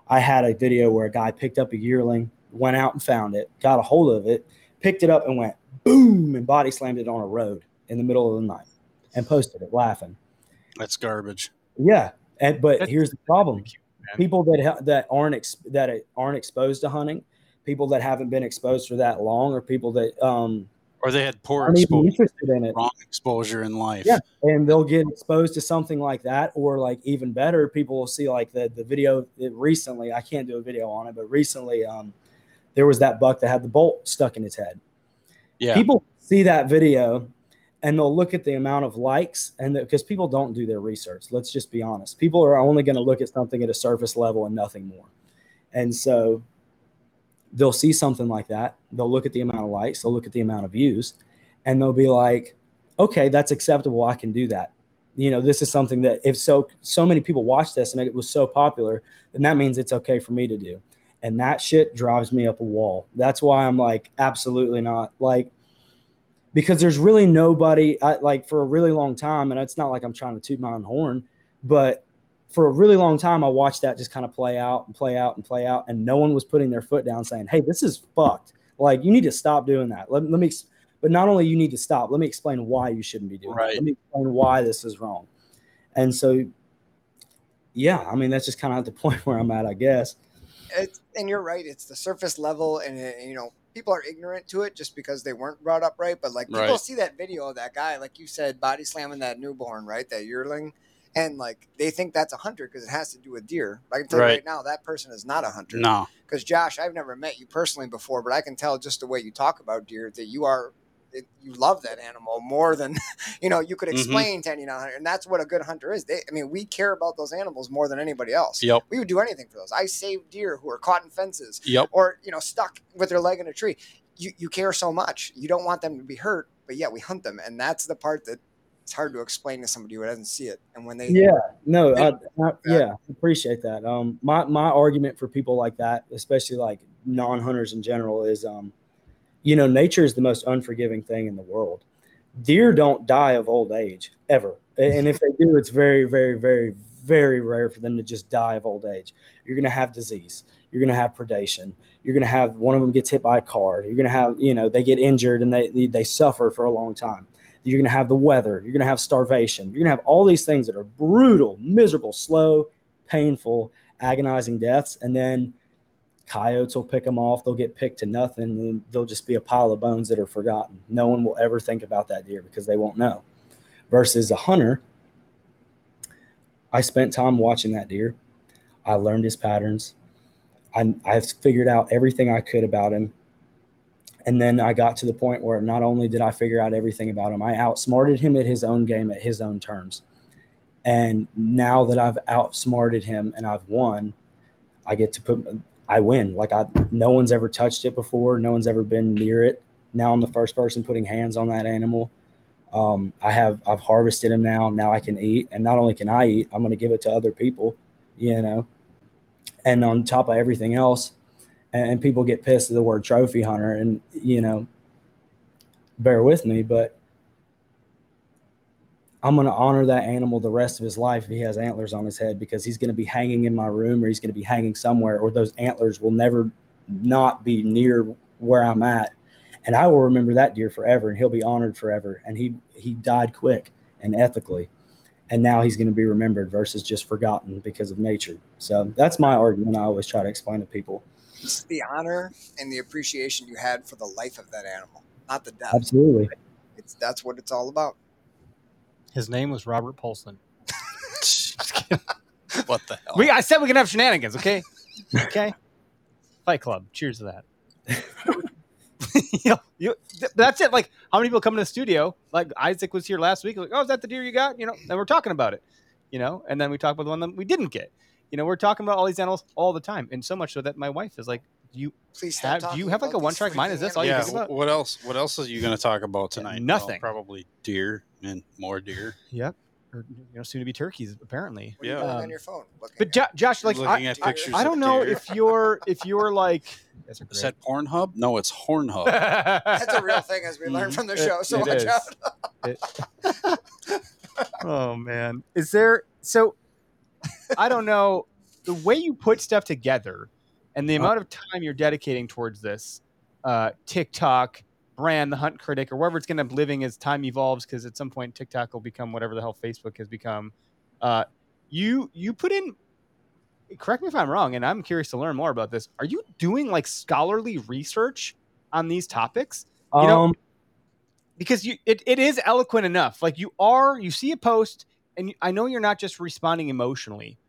I had a video where a guy picked up a yearling, went out and found it, got a hold of it, picked it up and went boom and body slammed it on a road in the middle of the night and posted it laughing. That's garbage. Yeah, and but That's- here's the problem: cute, people that ha- that aren't ex- that aren't exposed to hunting, people that haven't been exposed for that long, or people that um Or they had poor aren't even exposure, interested in it. wrong exposure in life. Yeah. and they'll get exposed to something like that or like even better people will see like the the video that recently i can't do a video on it but recently um there was that buck that had the bolt stuck in his head Yeah. people see that video and they'll look at the amount of likes and because people don't do their research let's just be honest people are only going to look at something at a surface level and nothing more and so they'll see something like that. They'll look at the amount of likes. They'll look at the amount of views and they'll be like okay that's acceptable. I can do that. You know this is something that if so so many people watch this and it was so popular then that means it's okay for me to do. And that shit drives me up a wall. That's why i'm like absolutely not. Like because there's really nobody I, like for a really long time and it's not like i'm trying to toot my own horn but for a really long time i watched that just kind of play out and play out and play out and no one was putting their foot down saying hey this is fucked like you need to stop doing that let, let me but not only you need to stop let me explain why you shouldn't be doing Right. that let me explain why this is wrong and so yeah i mean that's just kind of at the [laughs] point where i'm at i guess it's, and you're right. It's the surface level, and, uh, you know people are ignorant to it just because they weren't brought up right. But like people Right. see that video of that guy, like you said, body slamming that newborn, right, that yearling, and like they think that's a hunter because it has to do with deer. I can tell you Right. right now that person is not a hunter. No. Because Josh, I've never met you personally before, but I can tell just the way you talk about deer that you are. It, you love that animal more than [laughs] you know you could Mhm. explain to any non-hunter, and that's what a good hunter is. They, I mean, we care about those animals more than anybody else Yep. we would do anything for those. I save deer who are caught in fences Yep. or you know stuck with their leg in a tree. You you care so much. You don't want them to be hurt, but yeah we hunt them, and that's the part that it's hard to explain to somebody who doesn't see it. And when they Yeah, no, I, I, Yeah. appreciate that. Um, my my argument for people like that, especially like non-hunters in general, is um, you know, nature is the most unforgiving thing in the world. Deer don't die of old age ever, and if they do, it's very, very, very, very rare for them to just die of old age. You're gonna have disease. You're gonna have predation. You're gonna have one of them gets hit by a car. You're gonna have, you know, they get injured and they they, they suffer for a long time. You're going to have the weather. You're going to have starvation. You're going to have all these things that are brutal, miserable, slow, painful, agonizing deaths. And then coyotes will pick them off. They'll get picked to nothing. And they'll just be a pile of bones that are forgotten. No one will ever think about that deer because they won't know. Versus a hunter, I spent time watching that deer. I learned his patterns. I, I figured out everything I could about him. And then I got to the point where not only did I figure out everything about him, I outsmarted him at his own game at his own terms. And now that I've outsmarted him and I've won, I get to put I win. Like I no one's ever touched it before, no one's ever been near it. Now I'm the first person putting hands on that animal. Um, I have I've harvested him now. Now I can eat, and not only can I eat, I'm going to give it to other people. You know, and on top of everything else, and, people get pissed at the word trophy hunter, and you know, bear with me, but I'm going to honor that animal the rest of his life if he has antlers on his head because he's going to be hanging in my room or he's going to be hanging somewhere, or those antlers will never not be near where I'm at. And I will remember that deer forever and he'll be honored forever. And he, he died quick and ethically. And now he's going to be remembered versus just forgotten because of nature. So that's my argument. I always try to explain to people. It's the honor and the appreciation you had for the life of that animal, not the death. Absolutely. It's that's what it's all about. His name was Robert Paulson. [laughs] what the hell? We, I said we can have shenanigans, okay? okay. Fight Club. Cheers to that. [laughs] you know, you, th- that's it. Like, how many people come in the studio? Like Isaac was here last week. Like, oh, is that the deer you got? You know, and we're talking about it. You know, and then we talk about the one that we didn't get. You know, we're talking about all these animals all the time, and so much so that my wife is like, "Do you Please stop have? Do you have like a one track mind? Is this all you yeah. think about?" wh- What else? What else are you going to talk about tonight? Well, nothing. probably deer and more deer. Yep. Or you know, soon to be turkeys, apparently. What are you Yeah. Um, on your phone? But at- Jo- Josh, like, Looking I, at I- pictures I don't know deer. if you're if you're like. [laughs] That's a Is that Pornhub? No, it's Hornhub. [laughs] that's a real thing, as we learned Mhm. from the It- show. So it watch is. out. [laughs] oh man is there so i don't know the way you put stuff together and the amount of time you're dedicating towards this uh, tiktok brand the hunt critic or wherever it's going to be living as time evolves because at some point tiktok will become whatever the hell facebook has become uh, you you put in correct me if i'm wrong and i'm curious to learn more about this are you doing like scholarly research on these topics? You know, Um, because you it, it is eloquent enough like you are you see a post and i know you're not just responding emotionally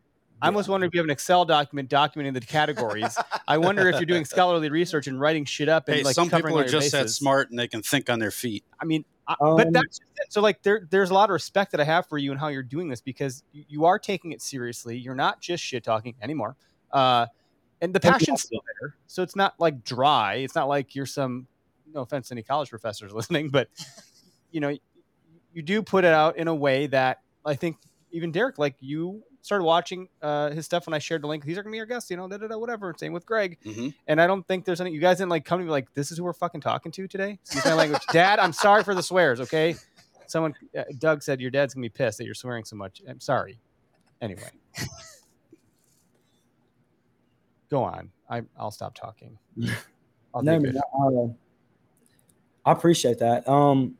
i almost wonder if you have an excel document documenting the categories [laughs] i wonder if you're doing scholarly research and writing shit up and Hey, like some people are your just that smart and they can think on their feet. i mean I, but Um, that's just it. so like there there's a lot of respect that i have for you and how you're doing this because you, you are taking it seriously you're not just shit talking anymore uh and the Thank you. passion's still there so it's not like dry it's not like you're some no offense to any college professors [laughs] listening but you know you do put it out in a way that i think even derek like you started watching uh, his stuff when i shared the link. These are gonna be your guests you know da, da, da, whatever. Same with greg. Mhm. and i don't think there's any you guys didn't like come to me like this is who we're fucking talking to today? Excuse my language. [laughs] Dad i'm sorry for the swears okay? Someone uh, doug said your dad's gonna be pissed that you're swearing so much. I'm sorry. Anyway. [laughs] Go on. I, i'll stop talking. [laughs] I'll no, take it. man, I, I appreciate that. Um,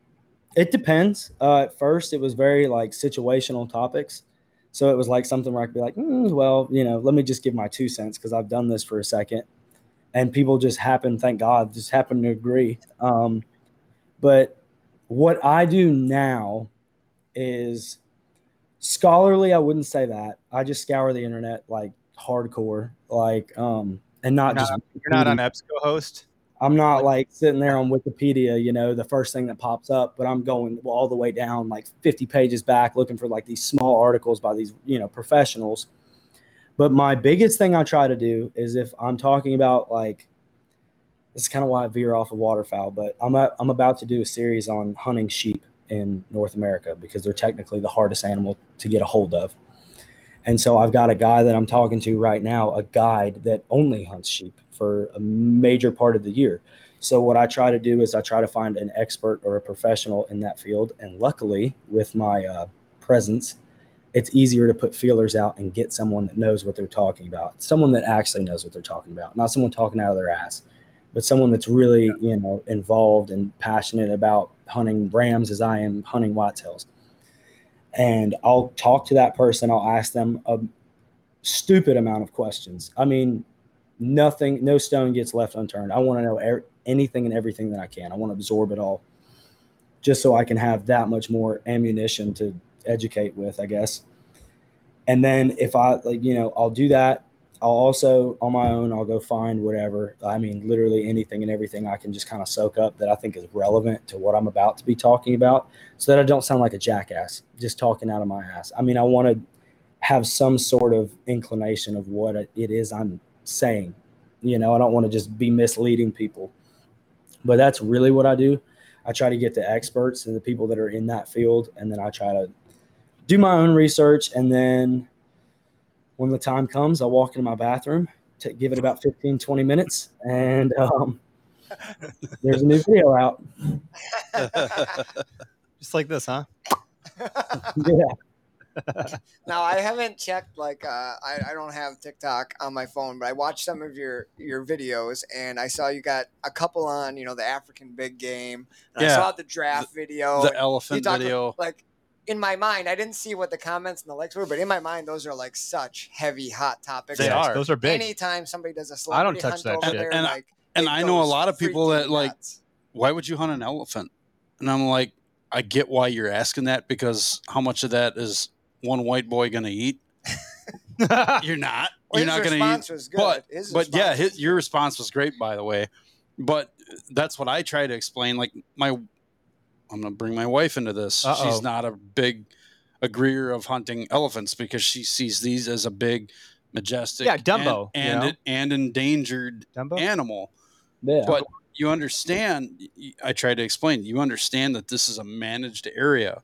it depends. Uh, at first, it was very like situational topics, so it was like something where I could be like, "Mm, well, you know, let me just give my two cents because I've done this for a second, and people just happen, thank God, just happen to agree. Um, but what I do now is scholarly. I wouldn't say that. I just scour the internet like hardcore, like um, and not You're just you're not on EBSCOhost I'm not like sitting there on Wikipedia, you know, the first thing that pops up, but I'm going all the way down like 50 pages back looking for like these small articles by these, you know, professionals. But my biggest thing I try to do is if I'm talking about like, this is kind of why I veer off of waterfowl, but I'm, a, I'm about to do a series on hunting sheep in North America because they're technically the hardest animal to get a hold of. And so I've got a guy that I'm talking to right now, a guide that only hunts sheep for a major part of the year. So what I try to do is I try to find an expert or a professional in that field. And luckily, with my uh, presence, it's easier to put feelers out and get someone that knows what they're talking about, someone that actually knows what they're talking about, not someone talking out of their ass, but someone that's really you know involved and passionate about hunting rams as I am hunting whitetails and I'll talk to that person. I'll ask them a stupid amount of questions. I mean, nothing, no stone gets left unturned. I want to know er- anything and everything that I can. I want to absorb it all just so I can have that much more ammunition to educate with, I guess. And then if I like, you know, I'll do that. I'll also on my own, I'll go find whatever. I mean, literally anything and everything I can just kind of soak up that I think is relevant to what I'm about to be talking about so that I don't sound like a jackass just talking out of my ass. I mean, I want to have some sort of inclination of what it is I'm saying. You know, I don't want to just be misleading people. But that's really what I do. I try to get the experts and the people that are in that field, and then I try to do my own research. And then when the time comes, I'll walk into my bathroom, to give it about 15, 20 minutes, and um, there's a new video out. [laughs] Just like this, huh? [laughs] Yeah. [laughs] now I haven't checked like uh, I, I don't have TikTok on my phone, but I watched some of your your videos and I saw you got a couple on you know the African big game. And I saw the draft video. the elephant video. about- like in my mind, I didn't see what the comments and the likes were, but in my mind, those are like such heavy hot topics. They Yes, are. Those are big. Anytime somebody does a I don't touch hunt that shit. there, And I- and I know a lot of people freaking that, like. Why would you hunt an elephant? And I'm like, I get why you're asking that because how much of that is one white boy going to eat? [laughs] You're not. Well, you're not going to eat. was good. But His but yeah, his, your response was great, by the way. But that's what I try to explain. Like my, I'm gonna bring my wife into this. Uh-oh. She's not a big agreeer of hunting elephants because she sees these as a big, majestic, Yeah, Dumbo, and you and, know? and endangered Dumbo? animal. Yeah. But you understand. I try to explain. You understand that this is a managed area.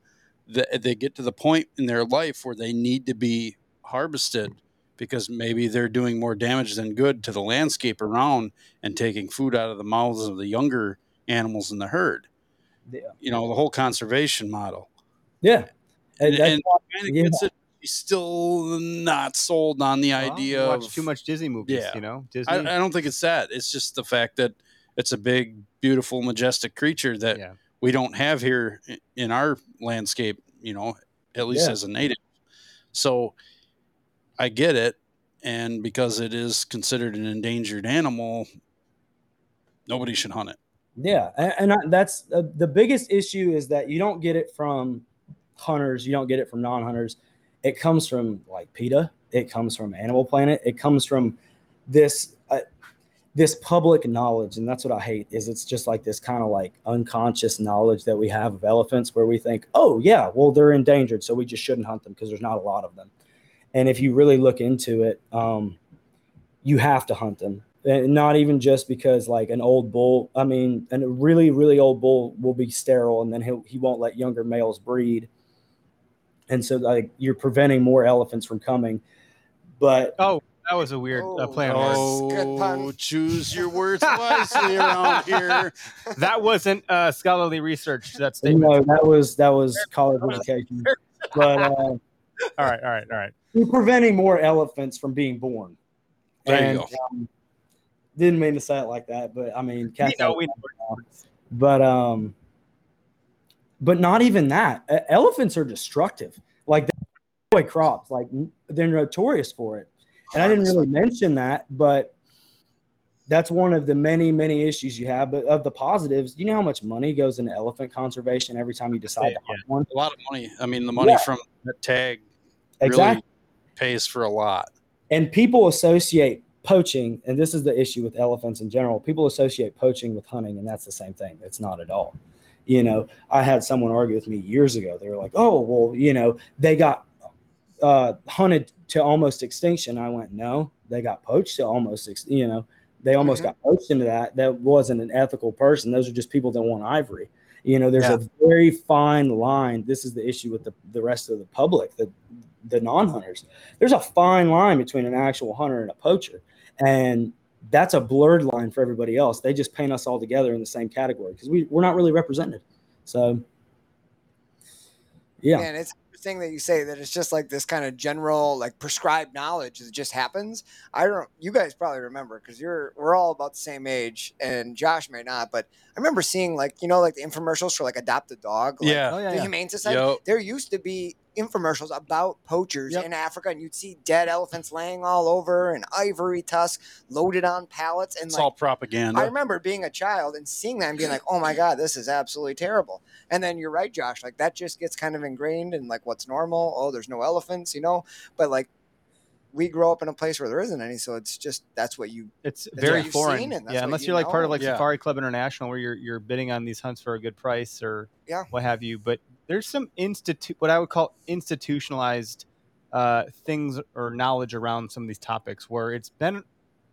That they get to the point in their life where they need to be harvested because maybe they're doing more damage than good to the landscape around and taking food out of the mouths of the younger animals in the herd. Yeah. You know the whole conservation model. yeah. And, And that's and kind of yeah. it. She's still not sold on the Well, idea you watch of too much Disney movies, Yeah. you know? Disney. I, I don't think it's that. It's just the fact that it's a big, beautiful, majestic creature that yeah. We don't have here in our landscape, you know, at least Yeah. as a native. So I get it. And because it is considered an endangered animal, nobody should hunt it. Yeah, and, and I, that's uh, the biggest issue is that you don't get it from hunters, you don't get it from non-hunters. It comes from like PETA, it comes from Animal Planet, it comes from this uh, this public knowledge, and that's what I hate. Is it's just like this kind of like unconscious knowledge that we have of elephants, where we think, oh yeah, well they're endangered, so we just shouldn't hunt them because there's not a lot of them. And if you really look into it, um, you have to hunt them and not even just because like an old bull i mean a really really old bull will be sterile and then he'll, he won't let younger males breed and so like you're preventing more elephants from coming but Oh, that was a weird uh, Oh, play on Oh, words. good pun. choose your words wisely around [laughs] here. That wasn't uh, scholarly research. That statement. know that was that was college education but uh, All right, all right, all right. you're preventing more elephants from being born There you and go. um, didn't mean to say it like that but i mean We cats know, we know. but um but not even that elephants are destructive like they destroy crops like they're notorious for it and i didn't really mention that but that's one of the many many issues you have but of the positives you know how much money goes into elephant conservation every time you decide to Yeah. one A lot of money. I mean, the money Yeah. from that tag exactly really pays for a lot. and people associate poaching and this is the issue with elephants in general people associate poaching with hunting and that's the same thing it's not at all you know i had someone argue with me years ago they were like oh well you know they got uh, hunted to almost extinction i went no they got poached to almost ex- you know they almost Mhm. got poached into that that wasn't an ethical person those are just people that want ivory You know, there's Yeah. a very fine line. This is the issue with the, the rest of the public, the the non-hunters. There's a fine line between an actual hunter and a poacher. And that's a blurred line for everybody else. They just paint us all together in the same category because we, we're not really represented. So yeah. And it's interesting that you say that it's just like this kind of general, like prescribed knowledge that just happens. I don't. You guys probably remember because you're we're all about the same age, and Josh may not, but I remember seeing like you know like the infomercials for like adopt a dog. Like, Yeah. Oh yeah, the yeah. Humane Society. Yep. There used to be infomercials about poachers Yep. in Africa, and you'd see dead elephants laying all over and ivory tusks loaded on pallets. And It's like, all propaganda. I remember being a child and seeing that and being like, "Oh my god, this is absolutely terrible." And then you're right, Josh. Like that just gets kind of ingrained in like what's normal. Oh, there's no elephants, you know. But like, we grow up in a place where there isn't any, so it's just that's what you. It's That's very you've foreign. seen and yeah, unless you you're like part of like Yeah. Safari Club International, where you're you're bidding on these hunts for a good price or Yeah. what have you. But there's some institute, what I would call institutionalized uh, things or knowledge around some of these topics, where it's been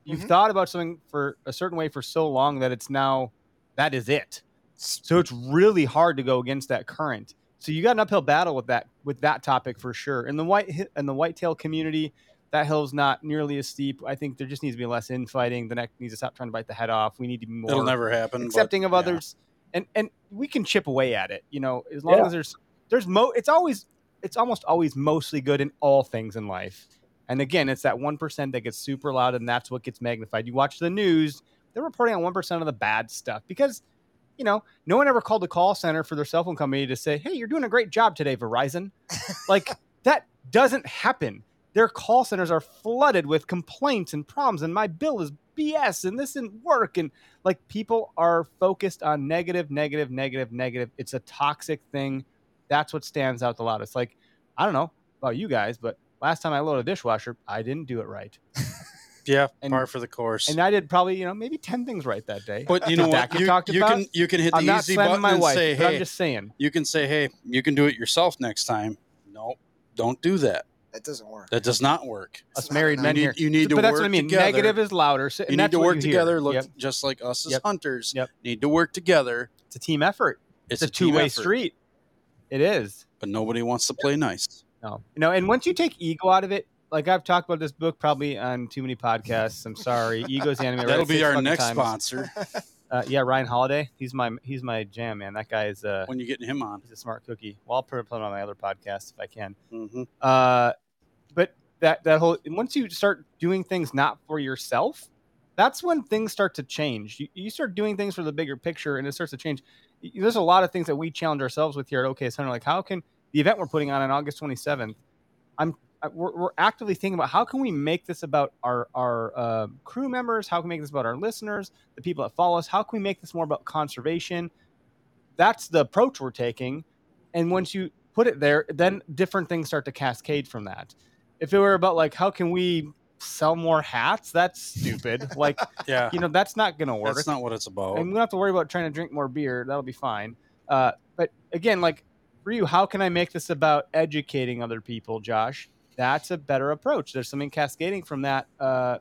you've Mhm. thought about something for a certain way for so long that it's now that is it. So it's really hard to go against that current. So you got an uphill battle with that with that topic for sure. In the white hi- in the whitetail community, that hill's not nearly as steep. I think there just needs to be less infighting. The neck needs to stop trying to bite the head off. We need to be more It'll never happen. but, accepting of yeah. others, and and we can chip away at it. You know, as long Yeah. as there's there's mo. It's always it's almost always mostly good in all things in life. And again, it's that one percent that gets super loud, and that's what gets magnified. You watch the news; they're reporting on one percent of the bad stuff because, you know, no one ever called the call center for their cell phone company to say, "Hey, you're doing a great job today, Verizon." like [laughs] that doesn't happen. Their call centers are flooded with complaints and problems, and my bill is BS, and this didn't work, and like people are focused on negative, negative, negative, negative. It's a toxic thing. That's what stands out the loudest. Like, I don't know about you guys, but last time I loaded a dishwasher, I didn't do it right. [laughs] Yeah, And- par for the course. And I did probably, you know, maybe 10 things right that day. but you know what? You, you can you can hit the I'm not easy button my and wife, say, "Hey." I'm just saying. You can say, "Hey, you can do it yourself next time." No, don't do that. That doesn't work. That does not work. It's Us not married enough. men You here. need- you need to but that's what I work mean. together. Negative is louder. So, and You need that's to what work you together. Hear. Look Yep. just like us as Yep. hunters. Yep. Need to work together. It's a team effort. It's, It's, a, team two way effort, street. It is. but nobody wants to play nice. No, you know, and once you take ego out of it, like I've talked about this book probably on too many podcasts. I'm sorry. Ego's the enemy. I read That'll it be our next times. sponsor [laughs] Uh, yeah, Ryan Holiday. He's my he's my jam, man. That guy is uh when you're getting him on. he's a smart cookie. Well, I'll put him on my other podcast if I can. hmm Uh, but that that whole once you start doing things not for yourself, that's when things start to change. You, you start doing things for the bigger picture, and it starts to change. There's a lot of things that we challenge ourselves with here at Okayest Hunter. Like, how can the event we're putting on on August 27th? I'm we're, we're actively thinking about how can we make this about our our uh, crew members? How can we make this about our listeners, the people that follow us? How can we make this more about conservation? That's the approach we're taking. And once you put it there, then different things start to cascade from that. If it were about like how can we sell more hats, that's stupid. [laughs] like Yeah, you know that's not gonna work. that's not what it's about. And we don't have to worry about trying to drink more beer. That'll be fine. Uh, but again, like for you, how can I make this about educating other people, Josh? That's a better approach. There's something cascading from that. Uh,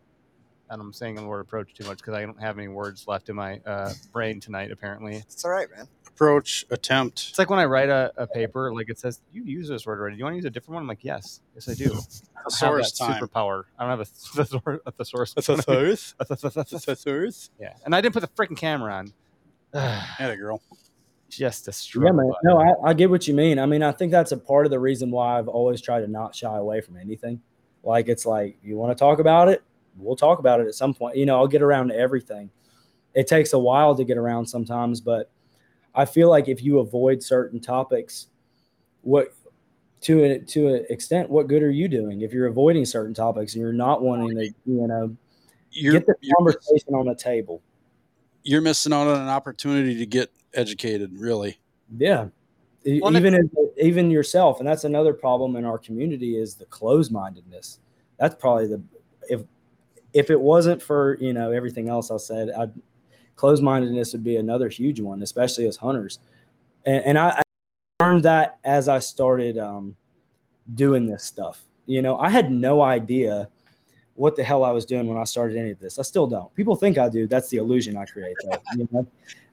and I'm saying the word approach too much because I don't have any words left in my uh, brain tonight. Apparently, It's all right, man. Approach, attempt. it's like when I write a, a paper, like it says, "You use this word already. Do you want to use a different one?" I'm like, "Yes, yes, I do." [laughs] I have Thesaurus that time. superpower. I don't have a thesaurus. A thesaurus. Thesaurus. A thesaurus. Thesaurus. Yeah, and I didn't put the freaking camera on. [sighs] Had a girl. Just a Yeah, struggle. man. No, I, I get what you mean. I mean, I think that's a part of the reason why I've always tried to not shy away from anything. Like, it's like, you want to talk about it? We'll talk about it at some point. You know, I'll get around to everything. It takes a while to get around sometimes, but I feel like if you avoid certain topics, what to a, to an extent, what good are you doing if you're avoiding certain topics and you're not wanting to, you know, You're, get the you're, conversation on the table? you're missing out on an opportunity to get educated, really. Yeah. Well, even as, even yourself, and that's another problem in our community is the closed mindedness. That's probably the if if it wasn't for you know everything else I said, I'd closed mindedness would be another huge one, especially as hunters. And, and I, I learned that as I started um, doing this stuff. You know, I had no idea what the hell I was doing when I started any of this. I still don't. People think I do. That's the illusion I create, though. you know?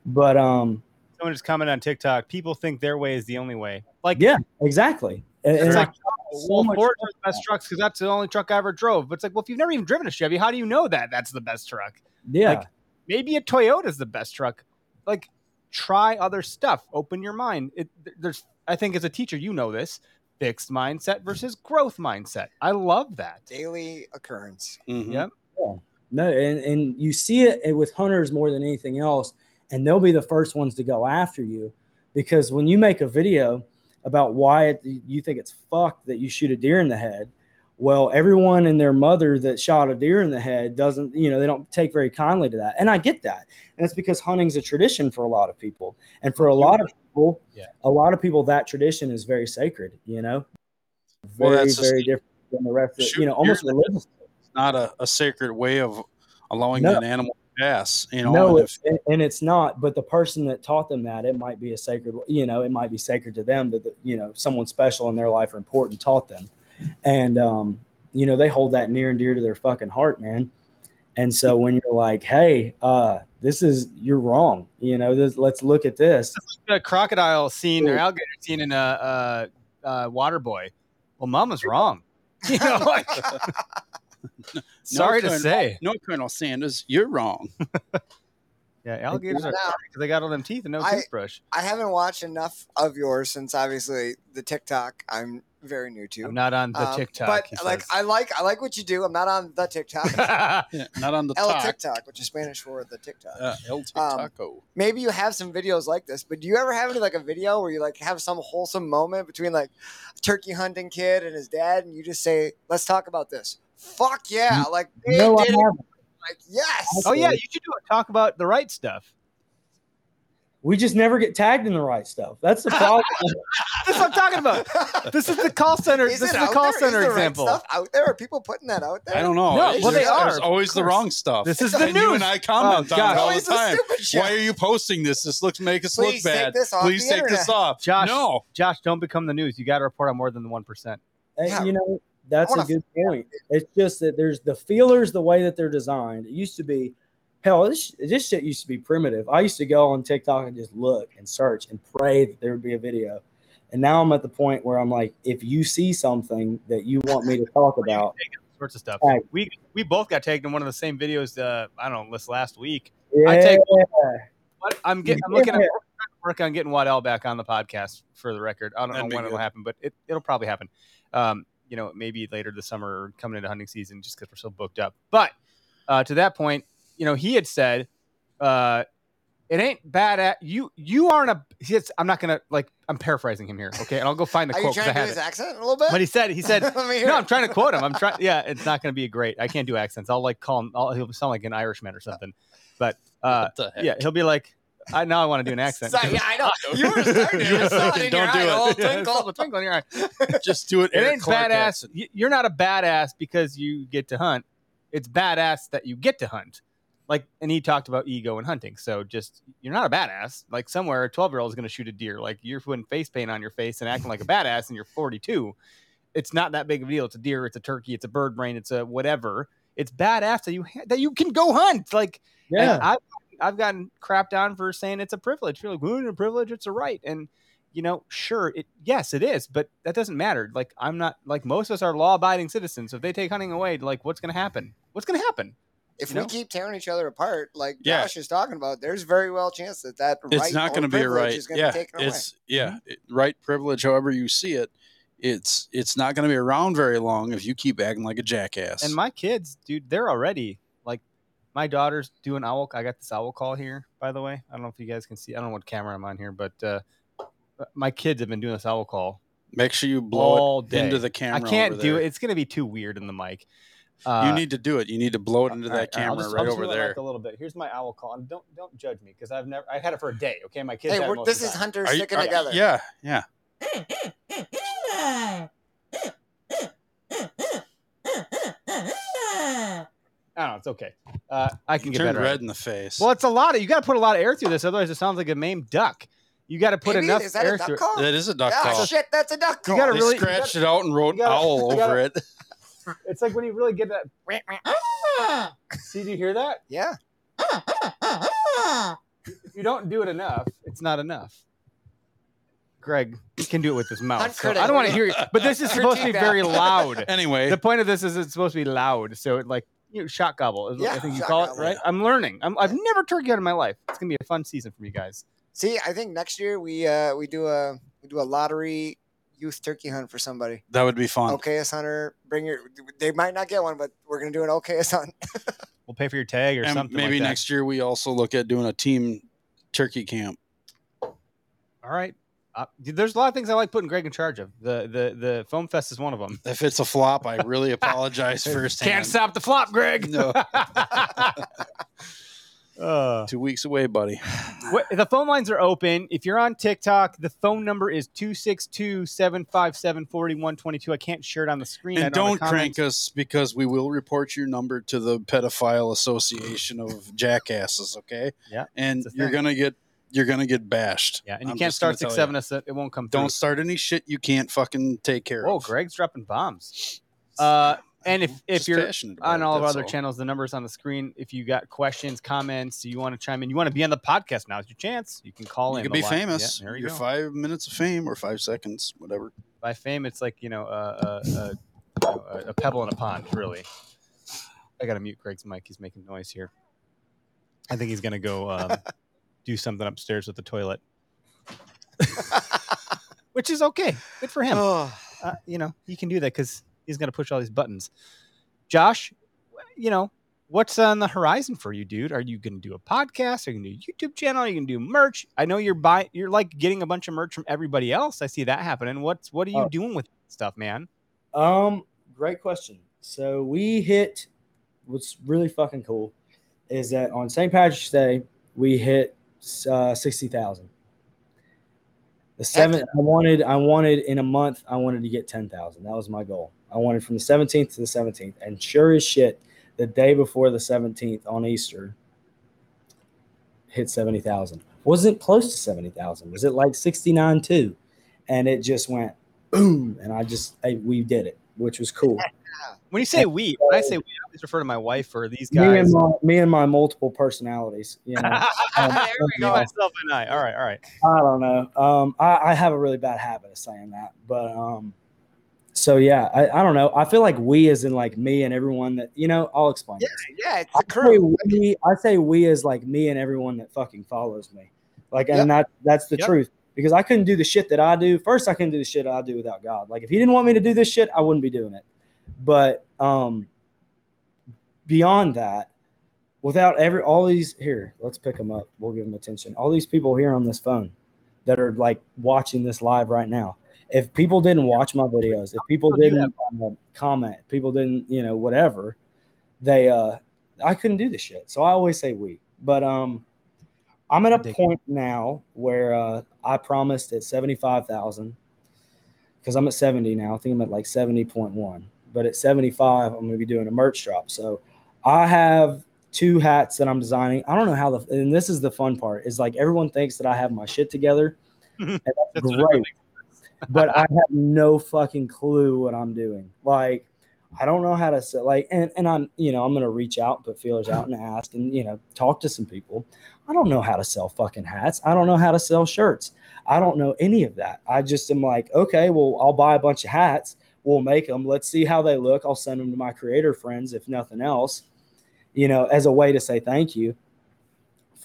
But um, someone just commented on TikTok. People think their way is the only way. Like, Yeah, exactly. And, and it's I- like so well, much Ford's the best trucks because that's the only truck I ever drove. But it's like, well, if you've never even driven a Chevy, how do you know that that's the best truck? yeah, like, Maybe a Toyota is the best truck. Like, try other stuff. Open your mind. It, there's, I think, as a teacher, you know this fixed mindset versus growth mindset. I love that. Daily occurrence. Mhm. Yep. no, and, and you see it with hunters more than anything else, and they'll be the first ones to go after you because when you make a video about why it, you think it's fucked that you shoot a deer in the head, well, everyone and their mother that shot a deer in the head doesn't, you know, they don't take very kindly to that, and I get that, and it's because hunting's a tradition for a lot of people, and for a lot of people, Yeah. a lot of people that tradition is very sacred, you know, Well, very that's very different than the rest of, you know, almost religious. It's not a, a sacred way of allowing No. an animal to. You know, no, and it's, and- and it's not. But the person that taught them that, it might be a sacred. You know, it might be sacred to them that the, you know someone special in their life or important taught them, and um, you know they hold that near and dear to their fucking heart, man. And so when you're like, hey, uh, this is you're wrong. You know, this, let's look at this. The crocodile scene or alligator scene in a uh, uh, Waterboy. Well, Mama's wrong. [laughs] You know, like, [laughs] sorry to Colonel- say. no, Colonel Sanders, you're wrong. [laughs] Yeah, alligators are Now, because they got all them teeth and no I- toothbrush. I haven't watched enough of yours since obviously the TikTok I'm very new to. I'm not on the Um, TikTok. but like says. I like I like what you do. I'm not on the TikTok. [laughs] Yeah, not on the El top. TikTok, which is Spanish for the TikTok. Uh, El Um, Maybe you have some videos like this, but do you ever have any like a video where you like have some wholesome moment between like a turkey hunting kid and his dad, and you just say, "Let's talk about this." Fuck yeah! Like they No, I did it. Like yes. oh yeah, you should do it. Talk about the right stuff. We just never get tagged in the right stuff. That's the problem. [laughs] This is what I'm talking about. This is the call center. Is this it is the call there? Is center the right example. stuff out there? Are people putting that out there? I don't know. No, There's- well, they are, There's always the wrong stuff. This is the and you and. I comment Oh, on it all the time. Why are you posting this? This looks make us Please look take bad. this off Please the take this off. Josh, no. Josh, don't become the news. You got to report on more than the one percent. And, Yeah. you know, that's a good point. It's just that there's the feelers, the way that they're designed. It used to be, hell, this, this shit used to be primitive. I used to go on TikTok and just look and search and pray that there would be a video. And now I'm at the point where I'm like, if you see something that you want me to talk about, Sorts of stuff. Right. We we both got tagged in one of the same videos. Uh, I don't know, this last week. yeah, I take- But I'm getting. I'm looking at work on getting Waddell back on the podcast for the record. I don't That'd know be when it'll happen, but it, it'll probably happen. Um, you know, maybe later this summer or coming into hunting season, just because we're so booked up. But uh, to that point, you know, he had said, uh, "It ain't bad at you. You aren't a." He says, I'm not gonna like. I'm paraphrasing him here, okay? And I'll go find the [laughs] Are quote because I trying to do have his it. accent a little bit? But he said, he said, [laughs] Let me hear no. I'm trying to quote him. I'm trying. [laughs] Yeah, it's not going to be a great. I can't do accents. I'll like call him. I'll, he'll sound like an Irishman or something. But uh, What the heck? yeah, he'll be like, I now I want to do an accent. Sorry, yeah, I know. [laughs] You were starting You were to saw it in don't do eye, it. a little twinkle. it's a twinkle in your eye. Just do it. It Eric ain't Clark badass. accent. You're not a badass because you get to hunt. It's badass that you get to hunt. Like, and he talked about ego and hunting. So just you're not a badass. Like somewhere, a 12 year old is going to shoot a deer. Like you're putting face paint on your face and acting like a badass, and you're 42. It's not that big of a deal. It's a deer. It's a turkey. It's a bird brain. It's a whatever. It's badass that you ha- that you can go hunt. Like yeah. I've, I've gotten crapped on for saying it's a privilege. You're like, well, it's a privilege, it's a right. And, you know, sure, it yes, it is, but that doesn't matter. Like, I'm not, like, most of us are law abiding citizens. So if they take hunting away, like, what's going to happen? What's going to happen? If You we know? keep tearing each other apart, like Yeah. Josh is talking about, there's very well chance that that It's right not going to be a right. Yeah, to be taken away. it's yeah, mm-hmm. it- right privilege. However you see it, it's it's not going to be around very long if you keep acting like a jackass. And my kids, dude, they're already like, my daughter's doing owl. I got this owl call here, by the way. I don't know if you guys can see. I don't know what camera I'm on here, but uh, my kids have been doing this owl call Make sure you blow all it day. into the camera. I can't over do there. it. It's going to be too weird in the mic. you Uh, need to do it. You need to blow it into All that right, camera I'll just- right I'll just over move it there. back a little bit. Here's my owl call. And don't don't judge me because I've never I had it for a day. Okay, my kids. hey, had it we're, most this of is time. hunters you- sticking together. Yeah, yeah. [laughs] I don't know. It's okay. Uh, I can get Turn better. at red it. in the face. Well, it's a lot of. You got to put a lot of air through this, otherwise it sounds like a maimed duck. You got to put Maybe, enough is that air a duck through. call? that is a duck Ah, call. shit, that's a duck You call. gotta They really- scratched it out and wrote gotta- owl gotta- over it. [laughs] It's like when you really get that. [laughs] See, do you hear that? yeah. If you don't do it enough, it's not enough. Greg he can do it with his mouth. So I don't want to hear you, but this is supposed to be very loud. [laughs] Anyway, The point of this is it's supposed to be loud, so it like you know, shot gobble is what I think you call gobble. it, right? I'm learning. I'm, I've never turkey hunted in my life. It's gonna be a fun season for you guys. See, I think next year we uh we do a we do a lottery youth turkey hunt for somebody. that would be fun. Okayest Hunter, bring your. They might not get one, but we're gonna do an OKS hunt. [laughs] We'll pay for your tag or And something. maybe like that. next year we also look at doing a team turkey camp. All right. Uh, there's a lot of things I like putting Greg in charge of. The the the foam fest is one of them. [laughs] If it's a flop, I really [laughs] apologize first. Can't stop the flop, Greg. No. [laughs] uh, Two weeks away, buddy. what, the phone lines are open. If you're on TikTok, the phone number is 262-757-4122. I can't share it on the screen. I And don't, don't crank us because we will report your number to the pedophile association of jackasses. Okay. Yeah, And you're gonna get you're gonna get bashed. Yeah, and you I'm can't start six seven us. It won't come through. Don't start any shit you can't fucking take care Whoa, of. Oh, Greg's dropping bombs. Uh, and if if Just you're on it, all of our other all. channels, the numbers on the screen. If you got questions, comments, you want to chime in, you want to be on the podcast. Now's your chance. You can call you in. could The be famous. Yeah, there you Your go. five minutes of fame or five seconds, whatever. By fame, it's like you know, uh, uh, uh, you a pebble in a pond. Really. I gotta mute Greg's mic. He's making noise here. I think he's gonna go um, [laughs] do something upstairs with the toilet, [laughs] which is okay. Good for him. Oh, uh, you know, he can do that because he's going to push all these buttons. Josh, you know, what's on the horizon for you, dude? Are you going to do a podcast? Are you going to do a YouTube channel? Are you going to do merch? I know you're buying, you're like getting a bunch of merch from everybody else. I see that happening. What's, what are you Oh. doing with stuff, man? Um, great question. So we hit what's really fucking cool is that on St. Patrick's Day we hit uh, sixty thousand. The seventh, I wanted, I wanted in a month, I wanted to get ten thousand. That was my goal. I wanted from the seventeenth to the seventeenth, and sure as shit, the day before the seventeenth on Easter, hit seventy thousand. Wasn't close to seventy thousand. Was it like sixty nine too? And it just went boom, and I just, I, we did it, which was cool. [laughs] When you say we, when I say we, I always refer to my wife or these guys. me and my me and my multiple personalities. You know, [laughs] Um, there we go. Myself and I. All right. All right. I don't know. Um, I, I have a really bad habit of saying that, but um, so yeah, I, I don't know. I feel like we, as in like me and everyone that you know, I'll explain. yeah, this. yeah, it's I the say we, I say we as like me and everyone that fucking follows me, like, and Yep. that that's the Yep. truth because I couldn't do the shit that I do. First, I couldn't do the shit I do without God. Like, if He didn't want me to do this shit, I wouldn't be doing it. But um, beyond that, without every all these here, let's pick them up. We'll give them attention. All these people here on this phone that are like watching this live right now. If people didn't watch my videos, if people didn't um, comment, people didn't, you know, whatever, they uh I couldn't do this shit. So I always say we. But um I'm at a point now where uh I promised at 75,000 because I'm at 70 now. I think I'm at like 70.1. But at 75, I'm going to be doing a merch drop. So I have two hats that I'm designing. I don't know how the and this is the fun part is like everyone thinks that I have my shit together. [laughs] and that's That's great. [laughs] but I have no fucking clue what I'm doing. Like I don't know how to say like and, and I'm you know, I'm gonna reach out, put feelers out and ask and you know, talk to some people. I don't know how to sell fucking hats. I don't know how to sell shirts. I don't know any of that. I just am like, okay, well, I'll buy a bunch of hats. We'll make them. Let's see how they look. I'll send them to my creator friends, if nothing else, you know, as a way to say thank you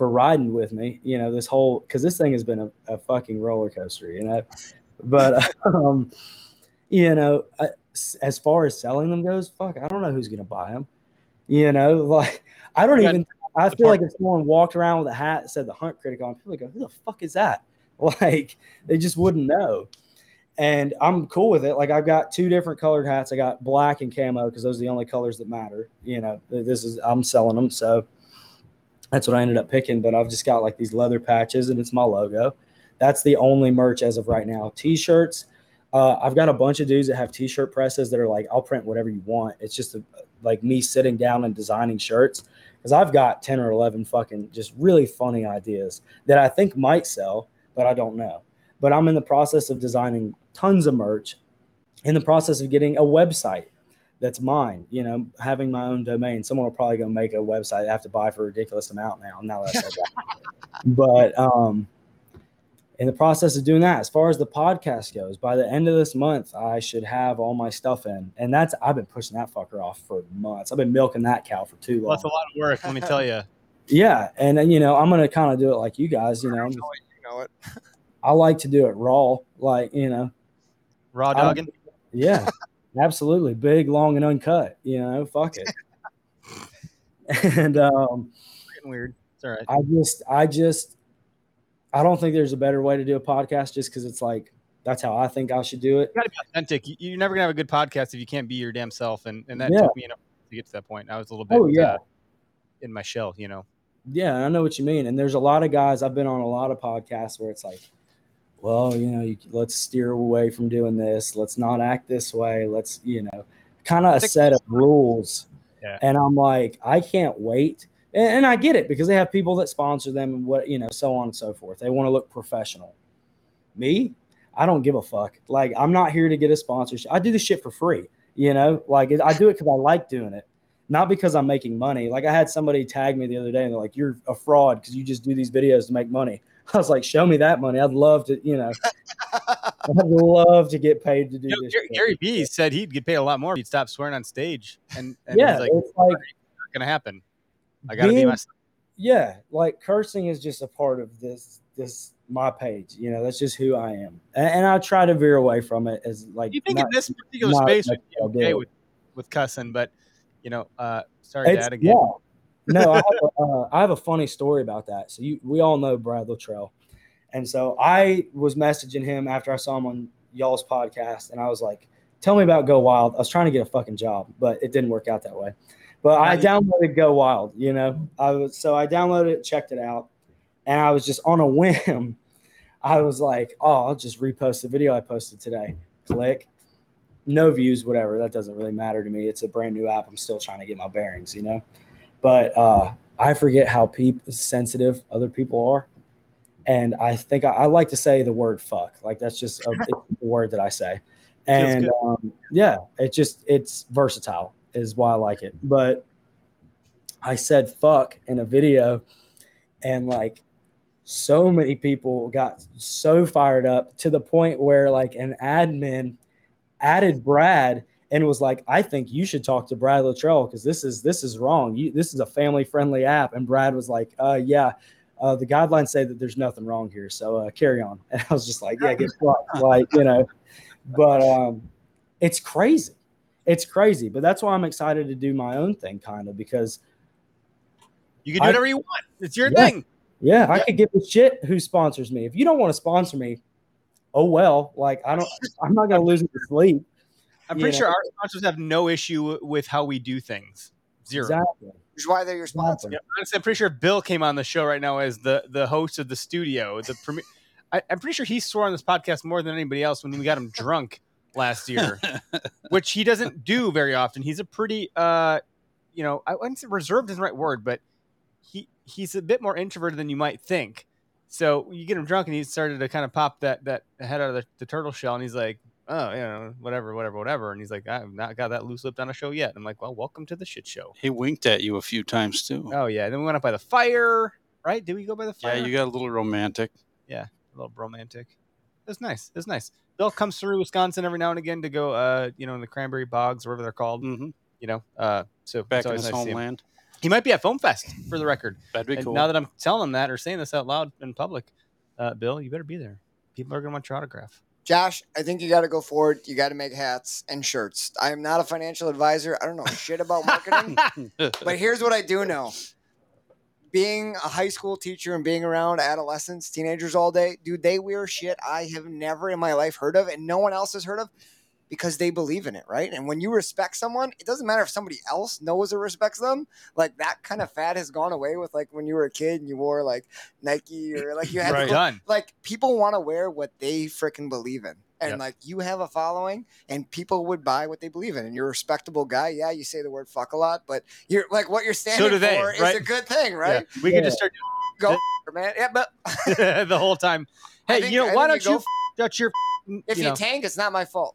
for riding with me. You know, this whole because this thing has been a, a fucking roller coaster, you know. But [laughs] um, you know, I, as far as selling them goes, fuck, I don't know who's gonna buy them. You know, [laughs] like I don't even. I feel like if someone walked around with a hat that said the Hunt Critic on, people would go, "Who the fuck is that?" [laughs] Like they just wouldn't know. And I'm cool with it. Like I've got two different colored hats. I got black and camo because those are the only colors that matter. You know, this is I'm selling them, so that's what I ended up picking. But I've just got like these leather patches, and it's my logo. That's the only merch as of right now. T-shirts. Uh, I've got a bunch of dudes that have T-shirt presses that are like, I'll print whatever you want. It's just a, like me sitting down and designing shirts because I've got ten or eleven fucking just really funny ideas that I think might sell, but I don't know. But I'm in the process of designing tons of merch, in the process of getting a website that's mine. You know, having my own domain. Someone will probably go make a website I have to buy for a ridiculous amount now. Now that I said that, [laughs] but um, in the process of doing that, as far as the podcast goes, by the end of this month, I should have all my stuff in. And that's I've been pushing that fucker off for months. I've been milking that cow for too Well, long. that's a lot of work. Let me tell you. Yeah, and then you know I'm gonna kind of do it like you guys. You know, You know it. I like to do it raw, like you know, Raw don't- dogging. yeah, absolutely, big, long, and uncut. You know, fuck it. [laughs] and um, Getting weird. It's all right. I just, I just, I don't think there's a better way to do a podcast, just because it's like that's how I think I should do it. You gotta be authentic. You- You're never gonna have a good podcast if you can't be your damn self, and and that Yeah. took me to get to that point. I was a little bit Oh, yeah. uh, in my shell, you know. Yeah, I know what you mean. And there's a lot of guys I've been on a lot of podcasts where it's like, well, you know, you, let's steer away from doing this. Let's not act this way. Let's, you know, kind of a set of rules. Yeah. And I'm like, I can't wait. And, and I get it because they have people that sponsor them and what, you know, so on and so forth. They want to look professional. Me, I don't give a fuck. Like, I'm not here to get a sponsorship. I do this shit for free, you know, like I do it because I like doing it not because I'm making money. Like I had somebody tag me the other day and they're like, "You're a fraud because you just do these videos to make money." [laughs] I was like, "Show me that money. I'd love to, you know, I'd love to get paid to do You know, this." Gary, shit." Gary Vee said he'd get paid a lot more if he'd stop swearing on stage, and, and yeah, like, it's like "Not gonna happen. I gotta be myself." yeah, like cursing is just a part of this this my page. You know, that's just who I am, and, and I try to veer away from it as like. Do you think not- in this particular space would be okay with, with cussing? But you know, uh, sorry, It's- Dad, again. Yeah. No, I have, a, uh, I have a funny story about that. So you, we all know Brad Luttrell, and so I was messaging him after I saw him on y'all's podcast, and I was like, "Tell me about GoWild." I was trying to get a fucking job, but it didn't work out that way. But I downloaded GoWild. You know, I was so I downloaded it, checked it out, and I was just on a [laughs] whim. I was like, "Oh, I'll just repost the video I posted today." Click. No views, whatever. That doesn't really matter to me. It's a brand new app. I'm still trying to get my bearings, you know but uh, I forget how peop sensitive other people are. And I think I, I like to say the word fuck. Like that's just a, the [laughs] word that I say. And um, yeah, it just, it's versatile is why I like it. But I said fuck in a video and like so many people got so fired up to the point where like an admin added Brad and was like, I think you should talk to Brad Luttrell because this is this is wrong. You, this is a family friendly app. And Brad was like, uh, yeah, uh, the guidelines say that there's nothing wrong here. So uh, carry on. [laughs] And I was just like, yeah, get fucked. [laughs] like, you know, but um, it's crazy. It's crazy. But that's why I'm excited to do my own thing, kind of, because You can do I- whatever you want. It's your Yeah. thing. yeah, I could give a shit who sponsors me. If you don't want to sponsor me, oh well. Like I don't, I'm not gonna lose it sleep. I'm You pretty know. sure our sponsors have no issue with how we do things. Zero. Exactly. Which is why they're your sponsor. Yeah, honestly, I'm pretty sure Bill came on the show right now as the the host of the studio. The premier. I, I'm pretty sure he swore on this podcast more than anybody else when we got him [laughs] drunk last year, [laughs] which he doesn't do very often. He's a pretty, uh, you know, I wouldn't say reserved is the right word, but he he's a bit more introverted than you might think. So you get him drunk, and he started to kind of pop that that head out of the, the turtle shell, and he's like, "Oh, you know, whatever, whatever, whatever." And he's like, "I've not got that loose lipped on a show yet." I'm like, "Well, welcome to the shit show." He winked at you a few times too. Oh yeah. Then we went up by the fire, right? Did we go by the fire? yeah, you got a little romantic. Yeah, a little romantic. It was nice. It was nice. Bill comes through Wisconsin every now and again to go, uh, you know, in the cranberry bogs, whatever they're called. hmm You know, uh, so Back it's in his nice to homeland. He might be at Foam Fest for the record. That'd be And cool. now that I'm telling him that or saying this out loud in public, uh, Bill, you better be there. People are gonna want your autograph. Josh, I think you got to go forward. You got to make hats and shirts. I am not a financial advisor. I don't know shit about marketing, [laughs] but here's what I do know. Being a high school teacher and being around adolescents, teenagers all day, dude, they wear shit I have never in my life heard of and no one else has heard of because they believe in it, right? And when you respect someone, it doesn't matter if somebody else knows or respects them. Like that kind of mm. fad has gone away with like when you were a kid and you wore like Nike or like you had Right. Done. like people want to wear what they freaking believe in. And Yep. like you have a following and people would buy what they believe in. And you're a respectable guy. Yeah, you say the word fuck a lot, but you're like what you're standing do they, for is a good thing, right? Yeah. We can just start Go [laughs] man. Yeah, but [laughs] the whole time. Hey, think- you know, I why don't you go f- out your if you, know, tank, it's not my fault.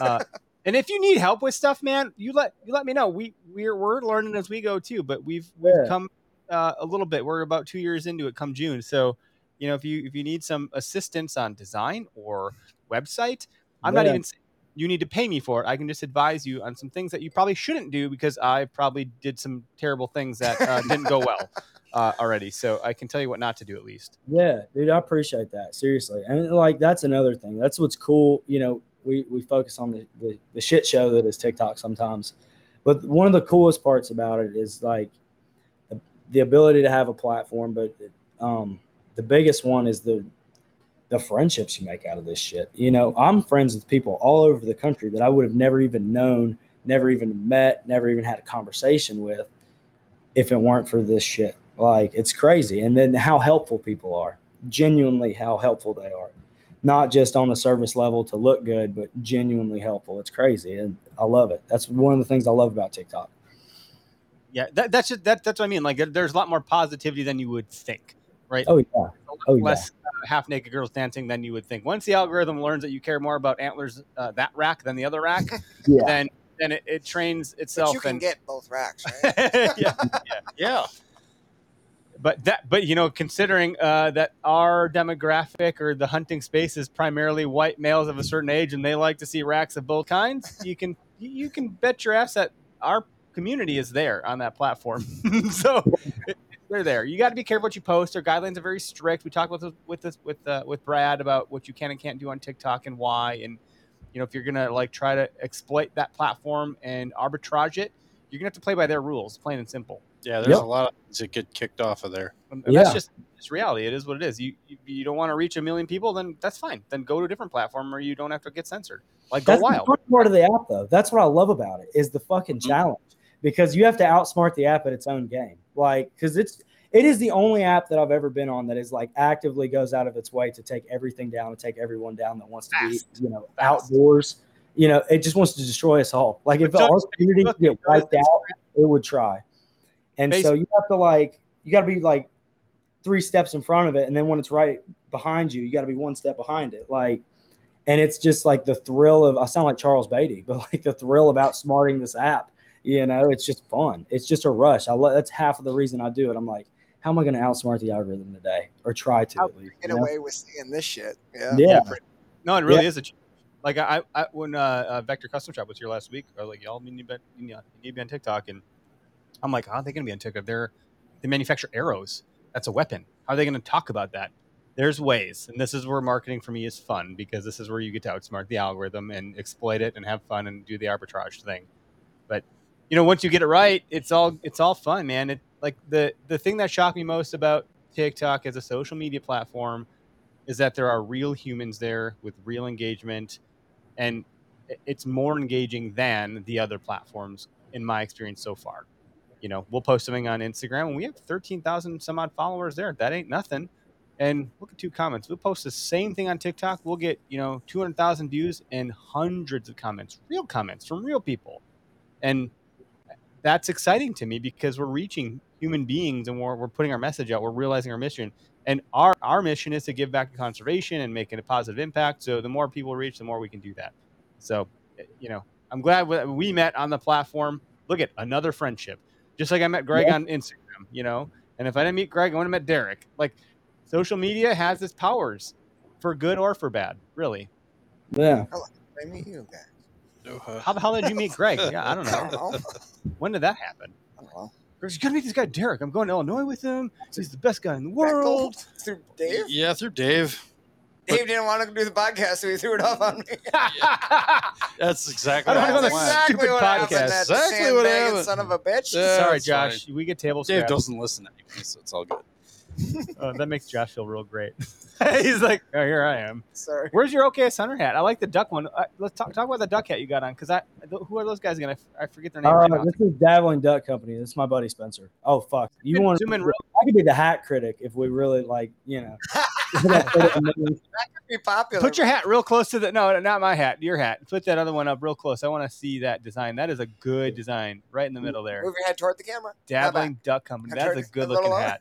Uh, and if you need help with stuff, man, you let you let me know. We we're we're learning as we go too, but we've we've Yeah. come uh, a little bit. We're about two years into it come June, so You know, if you if you need some assistance on design or website, I'm not even you need to pay me for it. I can just advise you on some things that you probably shouldn't do because I probably did some terrible things that uh, didn't go well uh, already. So I can tell you what not to do at least. Yeah, dude, I appreciate that seriously, and like that's another thing. That's what's cool. You know, we we focus on the the, the shit show that is TikTok sometimes, but one of the coolest parts about it is like the, the ability to have a platform. But um, the biggest one is the the friendships you make out of this shit. You know, I'm friends with people all over the country that I would have never even known, never even met, never even had a conversation with if it weren't for this shit. Like it's crazy. And then how helpful people are. Genuinely how helpful they are. Not just on a service level to look good, but genuinely helpful. It's crazy. And I love it. That's one of the things I love about TikTok. Yeah, that, that's just that, that's what I mean. Like, there- there's a lot more positivity than you would think, right? Oh yeah. A lot oh, yeah. less uh, half naked girls dancing than you would think. Once the algorithm learns that you care more about antlers uh, that rack than the other rack, [laughs] Yeah. then then it, it trains But itself. you can and, get both racks, right? [laughs] [laughs] yeah, Yeah. But that but you know considering uh, that our demographic or the hunting space is primarily white males of a certain age and they like to see racks of both kinds [laughs] you can you can bet your ass that our community is there on that platform. [laughs] So they're there. You got to be careful what you post. Our guidelines are very strict. We talked with this, with this with uh, with brad about what you can and can't do on tiktok and why. And you know if you're gonna like try to exploit that platform and arbitrage it you're gonna have to play by their rules plain and simple Yeah, there's Yep. a lot of things that get kicked off of there. and Yeah. that's just it's reality. It is what it is. You, you you don't want to reach a million people, then that's fine. Then go to a different platform where you don't have to get censored. Like That's GoWild. fun part of the app, though. That's what I love about it is the fucking Mm-hmm. challenge because you have to outsmart the app at its own game. Like, because it's it is the only app that I've ever been on that is like actively goes out of its way to take everything down and take everyone down that wants to Fast. be, you know, outdoors. You know, it just wants to destroy us all. Like, if But our just- community could get wiped out, it would try. And so you have to like, you got to be like three steps in front of it, and then when it's right behind you, you got to be one step behind it. Like, and it's just like the thrill of I sound like Charles Beatty, [laughs] but like the thrill of outsmarting this app. You know, it's just fun. It's just a rush. I love that's half of the reason I do it. I'm like, how am I going to outsmart the algorithm today, or try to How at least? Get you know? away with seeing this shit. Yeah. Yeah. No, it really Yeah. is a ch- like I, I when uh, uh, Vector Custom Shop was here last week, I was like, y'all need to be, you know, you need to be on TikTok, and I'm like, how are they going to be on TikTok? They're they manufacture arrows. That's a weapon. How are they going to talk about that? There's ways, and this is where marketing for me is fun because this is where you get to outsmart the algorithm and exploit it and have fun and do the arbitrage thing. But you know, once you get it right, it's all it's all fun, man. It like the the thing that shocked me most about TikTok as a social media platform is that there are real humans there with real engagement and it's more engaging than the other platforms in my experience so far you know we'll post something on instagram and we have 13000 some odd followers there. That ain't nothing. And look at two comments. We'll post the same thing on tiktok. We'll get you know 200000 views and hundreds of comments real comments from real people. And that's exciting to me because we're reaching human beings and we're, we're putting our message out. We're realizing our mission. And our our mission is to give back to conservation and make it a positive impact. So the more people reach the more we can do that. So eh, you know i'm glad we met on the platform. Look at another friendship just like i met greg Yeah. on instagram you know and if i didn't meet greg i would have met derek like social media has its powers for good or for bad really Yeah. I meet you guys. how the hell did you meet greg [laughs] yeah i don't I don't know know. when did that happen I don't know. Greg's, you gotta meet this guy derek i'm going to illinois with him he's the best guy in the world Through Dave? Yeah, through Dave. Dave didn't want to do the podcast, so he threw it off on me. [laughs] That's exactly I don't how wanna go on went. that stupid what happened, podcast. that Exactly what sandbagging happened. son of a bitch. Yeah, Sorry, it's Josh. fine. We get table Dave scraps. doesn't listen anyway, so it's all good. [laughs] Uh, that makes Josh feel real great. [laughs] He's like, oh, here I am. Sorry. Where's your Okayest Hunter hat? I like the duck one. Uh, let's talk, talk about the duck hat you got on. Because I, th- who are those guys again? I, f- I forget their name. Uh, right now. this is Dabbling Duck Company. This is my buddy Spencer. Oh fuck, you want? Zoom in real- I could be the hat critic if we really like, you know. [laughs] Be popular. Put your hat real close to the. No, not my hat. Your hat. Put that other one up real close. I want to see that design. That is a good design, right in the middle there. Move your head toward the camera. Dabbling Duck Company. That's a good looking hat.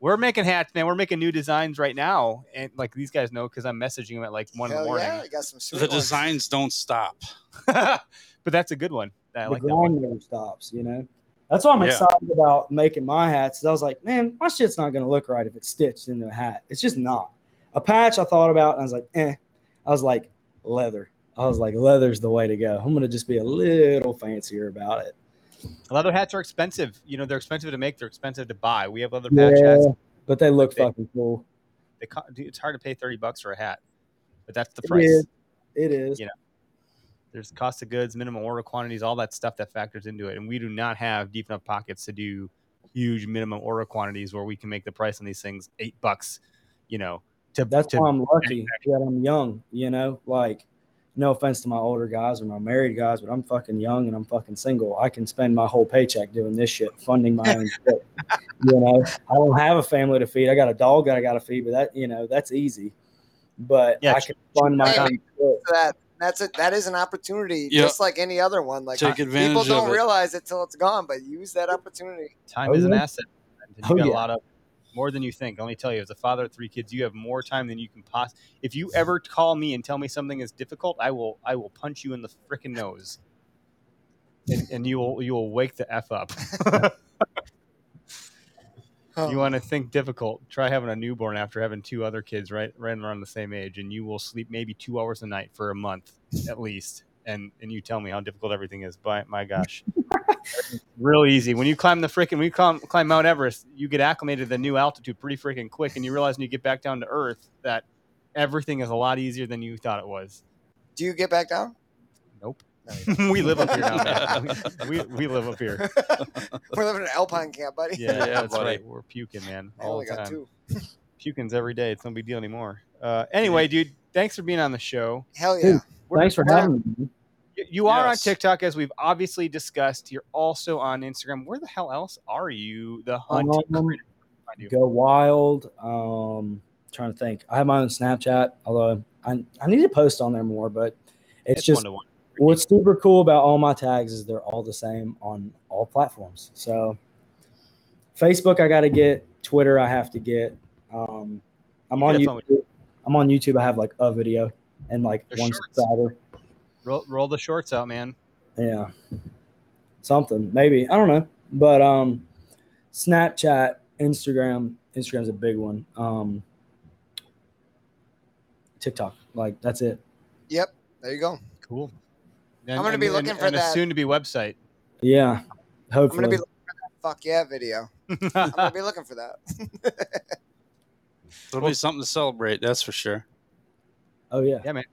We're making hats, man. We're making new designs right now, and like these guys know because I'm messaging them at like one in Hell the morning. yeah, you got some sweet The ones. designs don't stop. [laughs] but that's a good one. I the like that one. grind never stops, you know. That's why I'm Yeah. excited about making my hats. I was like, man, my shit's not gonna look right if it's stitched into a hat. It's just not. A patch I thought about, and I was like, eh. I was like, leather. I was like, leather's the way to go. I'm gonna just be a little fancier about it. Leather hats are expensive. You know, they're expensive to make. They're expensive to buy. We have leather patch hats. But they look They- fucking cool. They it's hard to pay thirty bucks for a hat, but that's the price. is. It is. Yeah. There's cost of goods, minimum order quantities, all that stuff that factors into it. And we do not have deep enough pockets to do huge minimum order quantities where we can make the price on these things eight bucks. You know, to That's to why I'm lucky that I'm young. You know, like no offense to my older guys or my married guys, but I'm fucking young and I'm fucking single. I can spend my whole paycheck doing this shit, funding my own [laughs] shit. You know, I don't have a family to feed. I got a dog that I got to feed, but that you know that's easy. But Yeah, I can fund my own shit. That that's it. That is an opportunity, Yeah. just like any other one. Like Take advantage people don't it. realize it till it's gone, but use that opportunity. time Oh, is an oh, asset. Oh, you Oh, got a lot of more than you think. Let me tell you, as a father of three kids, you have more time than you can possibly. If you ever call me and tell me something is difficult, I will I will punch you in the freaking nose, and, and you will you will wake the f up. [laughs] Oh. you want to think difficult? Try having a newborn after having two other kids right right around the same age, and you will sleep maybe two hours a night for a month at least. And and you tell me how difficult everything is. By my gosh, [laughs] real easy. When you climb the freaking, you climb, climb Mount Everest, you get acclimated to the new altitude pretty freaking quick, and you realize when you get back down to Earth that everything is a lot easier than you thought it was. Do you get back down? Nope. [laughs] No, we live up here now, man. [laughs] We, we live up here. [laughs] We're living in Alpine camp, buddy. Yeah, Yeah, that's buddy. right. We're puking, man. I All only the got time. two. Puking's every day. It's no big deal anymore. Uh, anyway, dude, thanks for being on the show. Hell yeah. Dude, We're- Thanks for having me. You- You are on TikTok, as we've obviously discussed. You're also on Instagram. Where the hell else are you? The hunt. Um, you. GoWild. Um, trying to think. I have my own Snapchat, although I, I need to post on there more, but it's, just one-to-one. What's super cool about all my tags is they're all the same on all platforms. So Facebook I got to get, Twitter I have to get. Um, I'm on Definitely. YouTube. I'm on YouTube. I have like a video and like They're one shorts. subscriber. roll, roll the shorts out, man. Yeah. Something, maybe. I don't know. But um Snapchat, Instagram, Instagram's a big one. Um TikTok. Like that's it. Yep. There you go. Cool. I'm gonna be looking for and a that. soon to be website. Yeah. I'm gonna be looking for that fuck yeah video. [laughs] I'm gonna be looking for that. It'll be something to celebrate, that's for sure. oh yeah. yeah, man.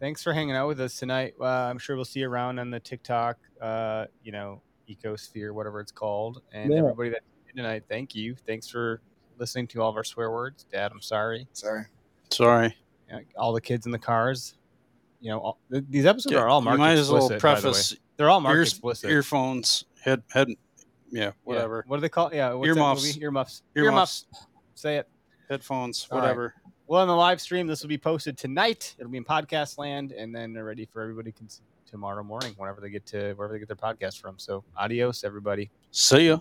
Thanks for hanging out with us tonight. Uh, I'm sure we'll see you around on the TikTok, uh, you know, ecosphere, whatever it's called. And Yeah. everybody that tuned tonight, thank you. Thanks for listening to all of our swear words. Dad, I'm sorry. Sorry. Sorry. All the kids in the cars. You know, all, th- these episodes are all you marked might as well by the preface They're all marked ears, explicit. earphones, head, head, yeah, Yeah. whatever, What do they call? Yeah, what's Earmuffs. Earmuffs. Earmuffs. Say it. headphones, All right. whatever. Well, on the live stream, this will be posted tonight. It'll be in podcast land, and then they're ready for everybody tomorrow morning, whenever they get to wherever they get their podcast from. So, adios, everybody. See ya.